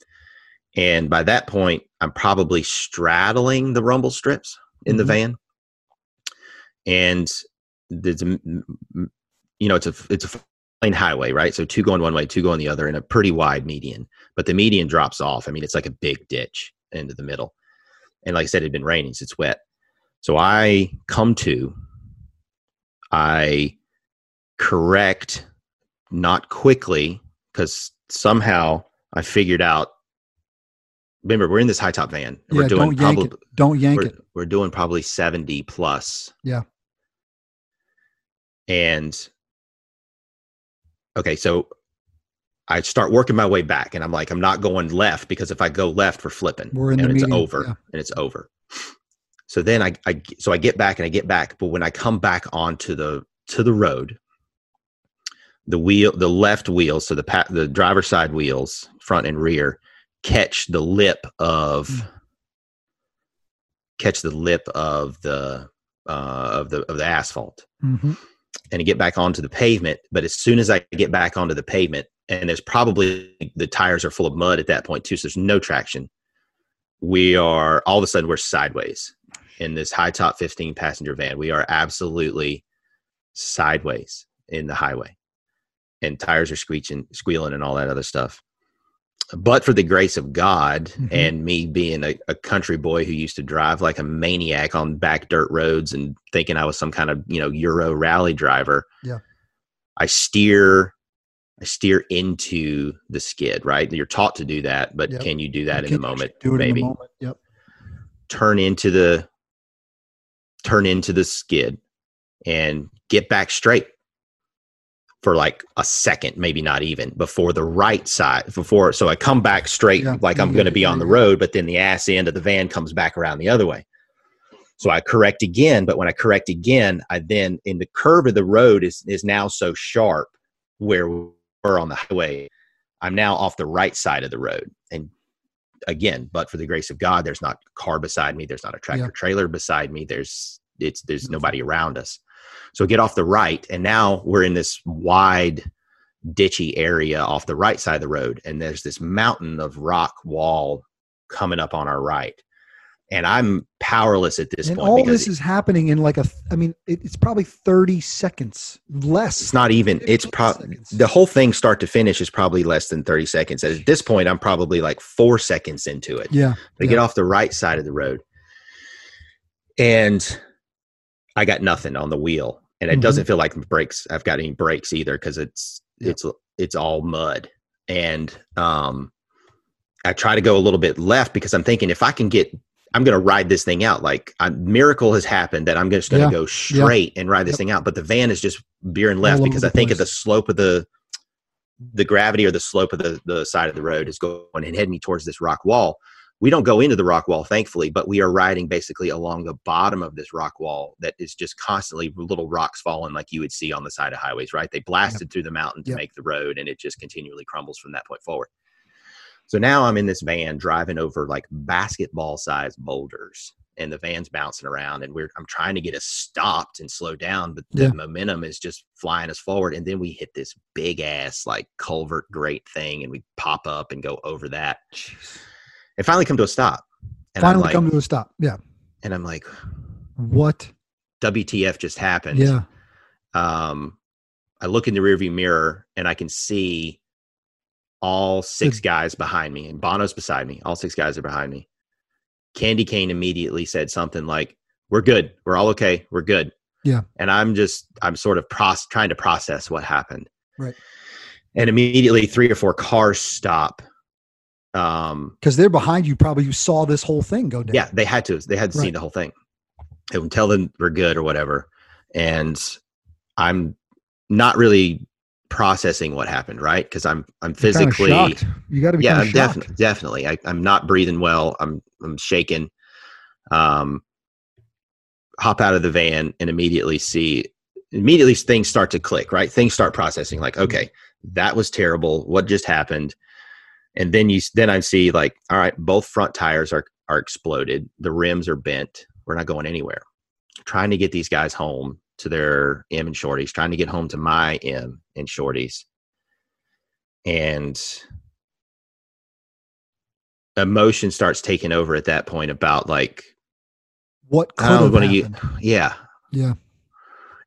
and by that point, I'm probably straddling the rumble strips in the Mhm. van. And there's, a m- m- you know, it's a it's a lane highway, right? So two going one way, two going the other, and a pretty wide median. But the median drops off. I mean, it's like a big ditch into the middle. And like I said, it had been raining, so it's wet. So I come to, I correct not quickly because somehow I figured out. Remember, we're in this high top van. Yeah, we're doing don't yank it. Don't yank we're, it. we're doing probably 70 plus. Yeah. And okay, so I start working my way back and I'm like, I'm not going left because if I go left, we're flipping We're and it's over yeah. and it's over. So then I, I, so I get back and I get back, but when I come back onto the, to the road, the wheel, the left wheels, so the pa- the driver's side wheels, front and rear, catch the lip of, Mm. catch the lip of the, uh, of the, of the asphalt hmm and get back onto the pavement. But as soon as I get back onto the pavement, and there's probably the tires are full of mud at that point too, so there's no traction. We are all of a sudden we're sideways in this high top 15 passenger van. We are absolutely sideways in the highway, and tires are screeching, squealing, and all that other stuff. But for the grace of God Mhm. and me being a, a country boy who used to drive like a maniac on back dirt roads and thinking I was some kind of you know Euro rally driver, Yeah. I steer I steer into the skid, right? You're taught to do that, but Yep. can you do that You in the moment? Do Maybe in the moment. Yep. turn into the turn into the skid and get back straight for like a second, maybe not even before the right side before. So I come back straight Yeah, like I'm going to be on the road, but then the ass end of the van comes back around the other way. So I correct again, but when I correct again, I then in the curve of the road is is now so sharp where we're on the highway. I'm now off the right side of the road, and again, but for the grace of God, there's not a car beside me. There's not a tractor Yeah. trailer beside me. There's it's there's nobody around us. So get off the right, and now we're in this wide, ditchy area off the right side of the road, and there's this mountain of rock wall coming up on our right, and I'm powerless at this and point all this is happening in like a, I mean, it, it's probably thirty seconds less. it's not even it's probably the whole thing start to finish is probably less than 30 seconds at this point i'm probably like four seconds into it Yeah. They yeah. get off the right side of the road. And I got nothing on the wheel. And it Mhm. doesn't feel like the brakes I've got any brakes either because it's Yeah. it's it's all mud. And um I try to go a little bit left because I'm thinking if I can get I'm going to ride this thing out. Like a miracle has happened that I'm just going to Yeah. go straight and ride this Yep. thing out. But the van is just veering left because I think of the slope of the the gravity or the slope of the, the side of the road is going and heading me towards this rock wall. We don't go into the rock wall, thankfully, but we are riding basically along the bottom of this rock wall that is just constantly little rocks falling like you would see on the side of highways, right? They blasted through the mountain to Yep. make the road and it just continually crumbles from that point forward. So now I'm in this van driving over like basketball sized boulders and the van's bouncing around and we're I'm trying to get us stopped and slow down, but the Yeah. momentum is just flying us forward. And then we hit this big ass like culvert grate thing and we pop up and go over that. And finally come to a stop. And Finally like, come to a stop. Yeah. and I'm like, What? WTF just happened. Yeah. Um I look in the rearview mirror and I can see all six guys behind me and Bono's beside me. All six guys are behind me. Candy Cane immediately said something like, We're good. We're all okay. We're good. Yeah. And I'm just, I'm sort of proce- trying to process what happened. Right. And immediately three or four cars stop. Um, Because they're behind you. Probably you saw this whole thing go down. yeah, they had to. They had to see the whole thing. They would tell them we're good or whatever. And I'm not really processing what happened, right? Because I'm I'm physically. You got to be yeah, I'm definitely definitely. I, I'm not breathing well. I'm I'm shaking. Um, hop out of the van and immediately see immediately things start to click right things start processing like okay that was terrible what just happened and then you then i see like all right both front tires are are exploded. The rims are bent. We're not going anywhere. Trying to get these guys home to their m and shorties trying to get home to my m and shorties. And emotion starts taking over at that point about like what could how have happened. yeah. Yeah.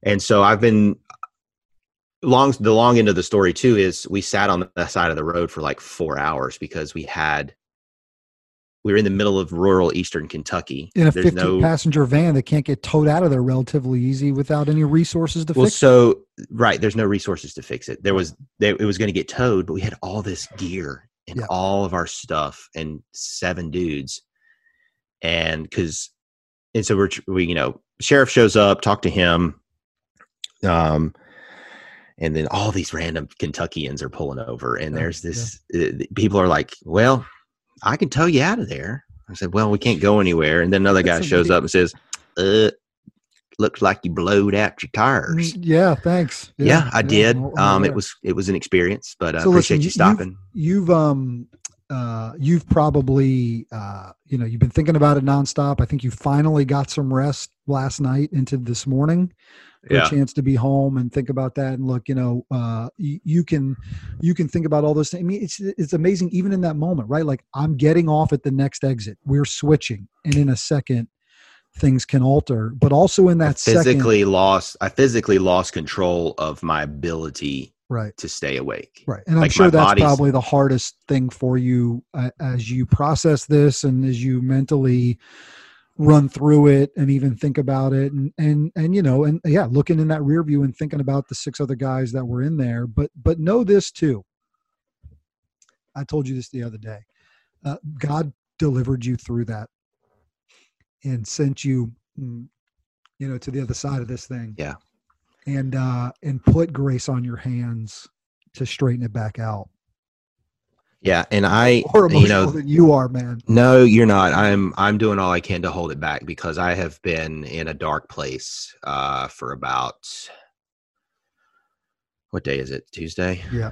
And so i've been long the long end of the story too is we sat on the side of the road for like four hours because we had we were in the middle of rural eastern kentucky in a There's 50 no passenger van that can't get towed out of there relatively easy without any resources to well fix it. so right there's no resources to fix it there was there, it was going to get towed but we had all this gear and Yeah. all of our stuff and seven dudes and because and so we're we you know sheriff shows up talk to him um and then all these random kentuckians are pulling over and there's this uh, people are like well i can tow you out of there. I said well we can't go anywhere. And then another guy That's shows up and says uh looks like you blowed out your tires. Mm, yeah thanks. Yeah, I did. I'm- I'm Um, it was it was an experience, but I So appreciate you you- stopping. you've um uh you've probably uh you know you've been thinking about it nonstop. I think you finally got some rest last night into this morning Yeah. a chance to be home and think about that and look you know uh you, you can you can think about all those things i mean it's it's amazing even in that moment right like i'm getting off at the next exit we're switching and in a second things can alter but also in that second physically lost. I physically lost control of my ability right to stay awake. Right. And I'm sure that's probably the hardest thing for you uh, as you process this and as you mentally run through it and even think about it and and and you know and yeah looking in that rear view and thinking about the six other guys that were in there. But but know this too. I told you this the other day. Uh, god delivered you through that and sent you mm, you know to the other side of this thing. Yeah. and uh and put grace on your hands to straighten it back out Yeah, and I, more emotional you know, than you are man no, you're not. I'm I'm doing all I can to hold it back because I have been in a dark place uh, for about what day is it? Tuesday. yeah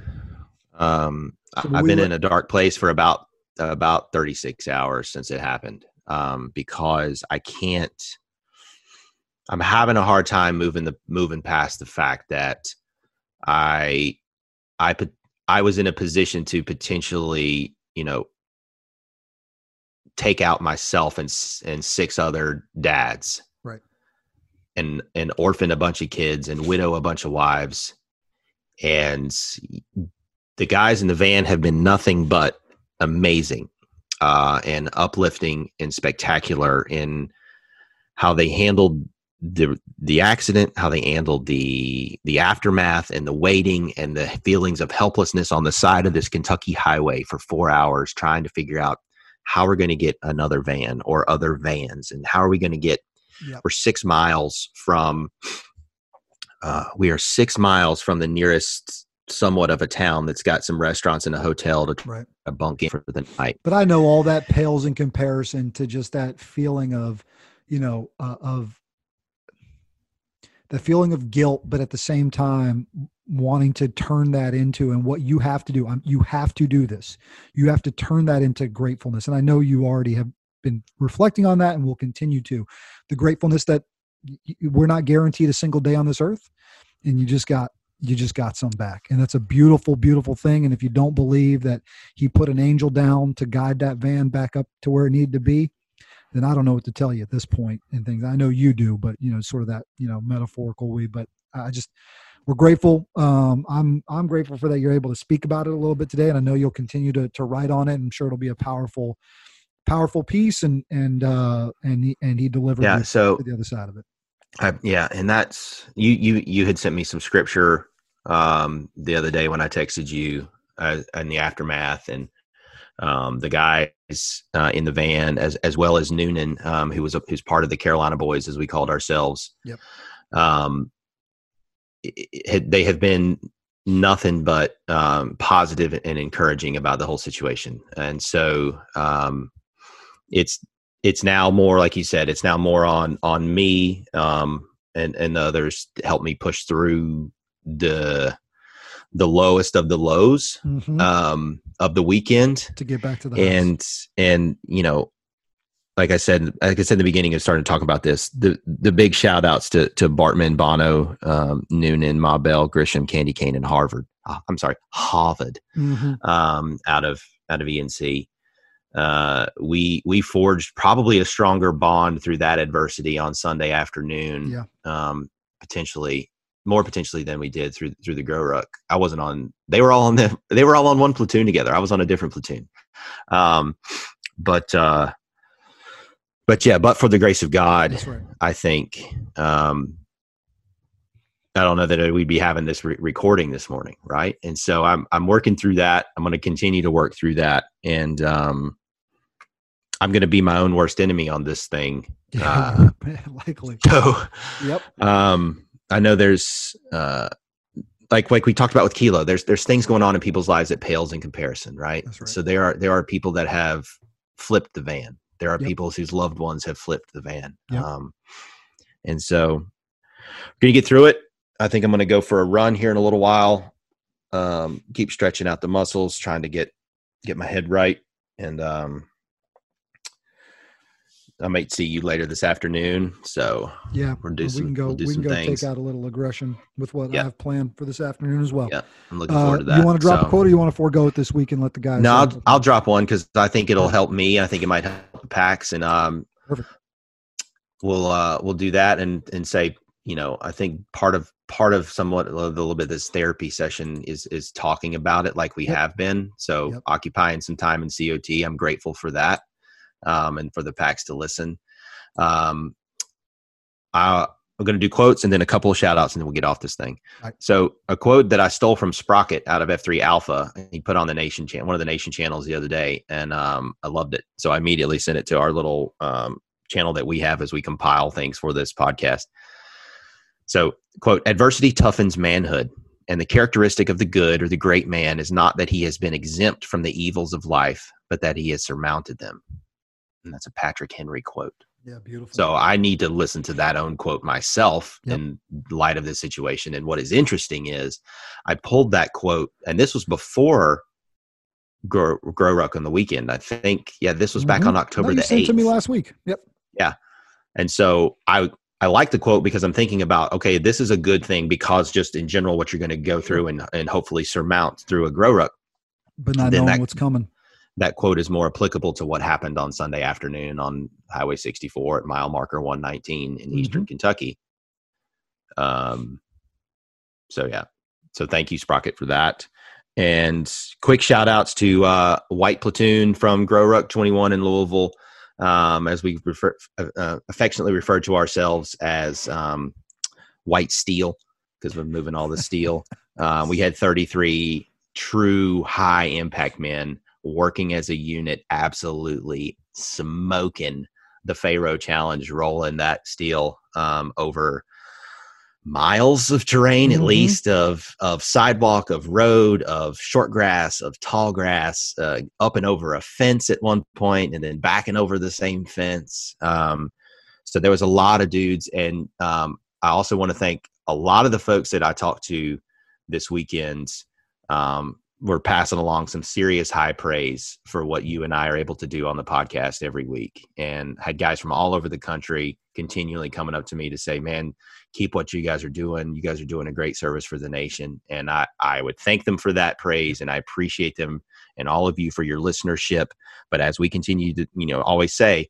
Um, So I've we been were- in a dark place for about about 36 hours since it happened. Um, because I can't. I'm having a hard time moving the moving past the fact that I, I put I was in a position to potentially, you know, take out myself and and six other dads, Right. and and orphan a bunch of kids and widow a bunch of wives, and the guys in the van have been nothing but amazing uh, and uplifting and spectacular in how they handled the the accident, how they handled the the aftermath and the waiting and the feelings of helplessness on the side of this Kentucky highway for four hours, trying to figure out how we're going to get another van or other vans, and how are we going to get. Yep. We're six miles from. Uh, we are six miles from the nearest somewhat of a town that's got some restaurants and a hotel to right a bunk in for the night. but i know all that pales in comparison to just that feeling of you know uh, of the feeling of guilt but at the same time wanting to turn that into and what you have to do um, you have to do this. You have to turn that into gratefulness. And i know you already have been reflecting on that and will continue to. The gratefulness that we're not guaranteed a single day on this earth and you just got you just got some back. And that's a beautiful beautiful thing. And if you don't believe that he put an angel down to guide that van back up to where it needed to be then i don't know what to tell you at this point and things i know you do but you know sort of that you know metaphorical way but i just we're grateful um i'm i'm grateful for that you're able to speak about it a little bit today and i know you'll continue to to write on it i'm sure it'll be a powerful powerful piece and and uh and he and he delivered Yeah, so- to the other side of it I, yeah, and that's you. You you had sent me some scripture um, the other day when I texted you uh, in the aftermath, and um, the guys uh, in the van, as as well as Noonan, um, who was a, who's part of the Carolina Boys, as we called ourselves. Yep. Um, it, it, they have been nothing but um, positive and encouraging about the whole situation, and so um, it's it's now more like you said. It's now more on on me um, and and others to help me push through the the lowest of the lows Mhm. Of the weekend to get back to the house. and and you know like i said like i said in the beginning of starting to talk about this the the big shout outs to to bartman bono um, noonan ma bell grisham candy cane and harvard Ah, i'm sorry harvard Mhm. um, out of out of enc uh, we we forged probably a stronger bond through that adversity on sunday afternoon Yeah. um, potentially more potentially than we did through through the grow ruck i wasn't on they were all on the *laughs* they were all on one platoon together i was on a different platoon um but uh but yeah but for the grace of god right. i think um i don't know that we'd be having this re- recording this morning right and so i'm i'm working through that i'm going to continue to work through that and um i'm going to be my own worst enemy on this thing *laughs* uh, *laughs* likely. so Yep. um i know there's uh like like we talked about with kilo there's there's things going on in people's lives that pales in comparison right, right. so there are there are people that have flipped the van there are Yep. people whose loved ones have flipped the van Yep. um and so we're gonna get through it i think i'm gonna go for a run here in a little while um keep stretching out the muscles trying to get get my head right and um i might see you later this afternoon so Yeah. we'll do we some can go. we'll do we can go things take out a little aggression with what. I have planned for this afternoon as well. yeah i'm looking Uh, forward to that you want to drop So- a quote, or you want to forego it this week and let the guys? No, uh, I'll, I'll drop one because I think it'll help me. I think it might help the packs, and um, Perfect. we'll uh, we'll do that and and say, you know, I think part of part of somewhat a little bit of this therapy session is is talking about it like we Yep. have been. So Yep. occupying some time in COT, I'm grateful for that, um, and for the packs to listen. Um, I, I'm going to do quotes and then a couple of shout outs and then we'll get off this thing. Right. So a quote that I stole from Sprocket out of F3 Alpha, he put on the Nation channel, one of the Nation channels the other day, and um, I loved it. So I immediately sent it to our little um, channel that we have as we compile things for this podcast. So quote, adversity toughens manhood. And the characteristic of the good or the great man is not that he has been exempt from the evils of life, but that he has surmounted them. And that's a Patrick Henry quote. yeah, beautiful. So I need to listen to that own quote myself Yep. in light of this situation. And what is interesting is I pulled that quote, and this was before Grow, Grow Ruck on the weekend. I think, yeah, this was back Mhm. on October you the sent it 8th. to me last week. Yep. Yeah. And so I I like the quote because I'm thinking about okay, this is a good thing because just in general what you're going to go through and and hopefully surmount through a grow ruck. But not knowing that- what's coming. That quote is more applicable to what happened on Sunday afternoon on Highway 64 at mile marker 119 in Eastern Kentucky. Um. So yeah. So thank you Sprocket for that. And quick shout outs to uh, White Platoon from Grow Ruck 21 in Louisville um, as we refer, uh, affectionately refer to ourselves as um, white steel because we're moving all the steel. um, *laughs* we had 33 true high impact men working as a unit, absolutely smoking the Pharaoh challenge, rolling that steel um, over miles of terrain at Mhm. least of of sidewalk of road of short grass of tall grass uh, up and over a fence at one point and then backing over the same fence um, so there was a lot of dudes and um, i also want to thank a lot of the folks that i talked to this weekend um, were passing along some serious high praise for what you and i are able to do on the podcast every week and had guys from all over the country continually coming up to me to say man keep what you guys are doing. You guys are doing a great service for the nation. And I, I would thank them for that praise and I appreciate them and all of you for your listenership. But as we continue to, you know, always say,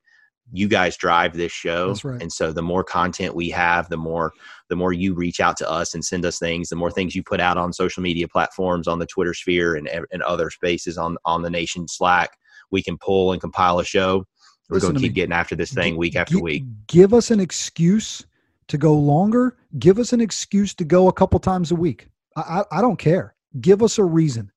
you guys drive this show. That's right. And so the more content we have, the more the more you reach out to us and send us things, the more things you put out on social media platforms, on the Twitter sphere and, and other spaces on on the nation Slack, we can pull and compile a show. We're Listen going to to keep me. getting after this thing Gi- week after gi- week. Give us an excuse to go longer. Give us an excuse to go a couple times a week. I, I, I don't care. Give us a reason.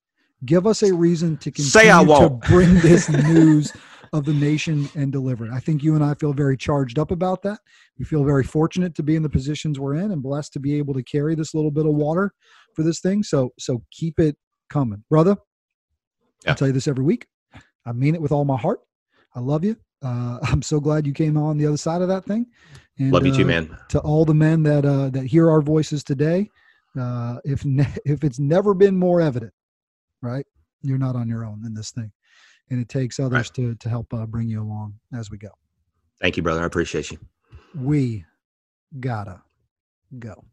Give us a reason to continue Say I to won't. bring this *laughs* news of the nation and deliver it. I think you and I feel very charged up about that. We feel very fortunate to be in the positions we're in and blessed to be able to carry this little bit of water for this thing. So so keep it coming, brother. Yeah. I tell you this every week. I mean it with all my heart. I love you. uh, *laughs* I'm so glad you came on the other side of that thing. And, Love you too, uh, man. To all the men that uh, that hear our voices today, uh, if ne- *laughs* if it's never been more evident, right? You're not on your own in this thing, and it takes others right. to to help uh, bring you along as we go. Thank you, brother. I appreciate you. We gotta go.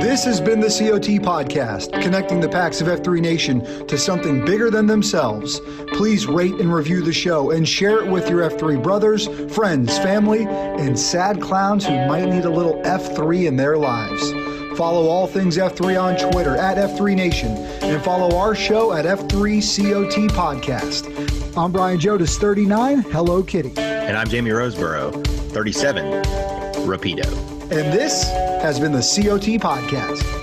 This has been the COT Podcast, connecting the packs of F3 Nation to something bigger than themselves. Please rate and review the show and share it with your F3 brothers, friends, family, and sad clowns who might need a little F3 in their lives. Follow all things F3 on Twitter at F3 Nation and follow our show at F3COT Podcast. I'm Brian Jodas, 39. Hello, Kitty. And I'm Jamie Roseborough, 37. Rapido. And this has been the COT Podcast.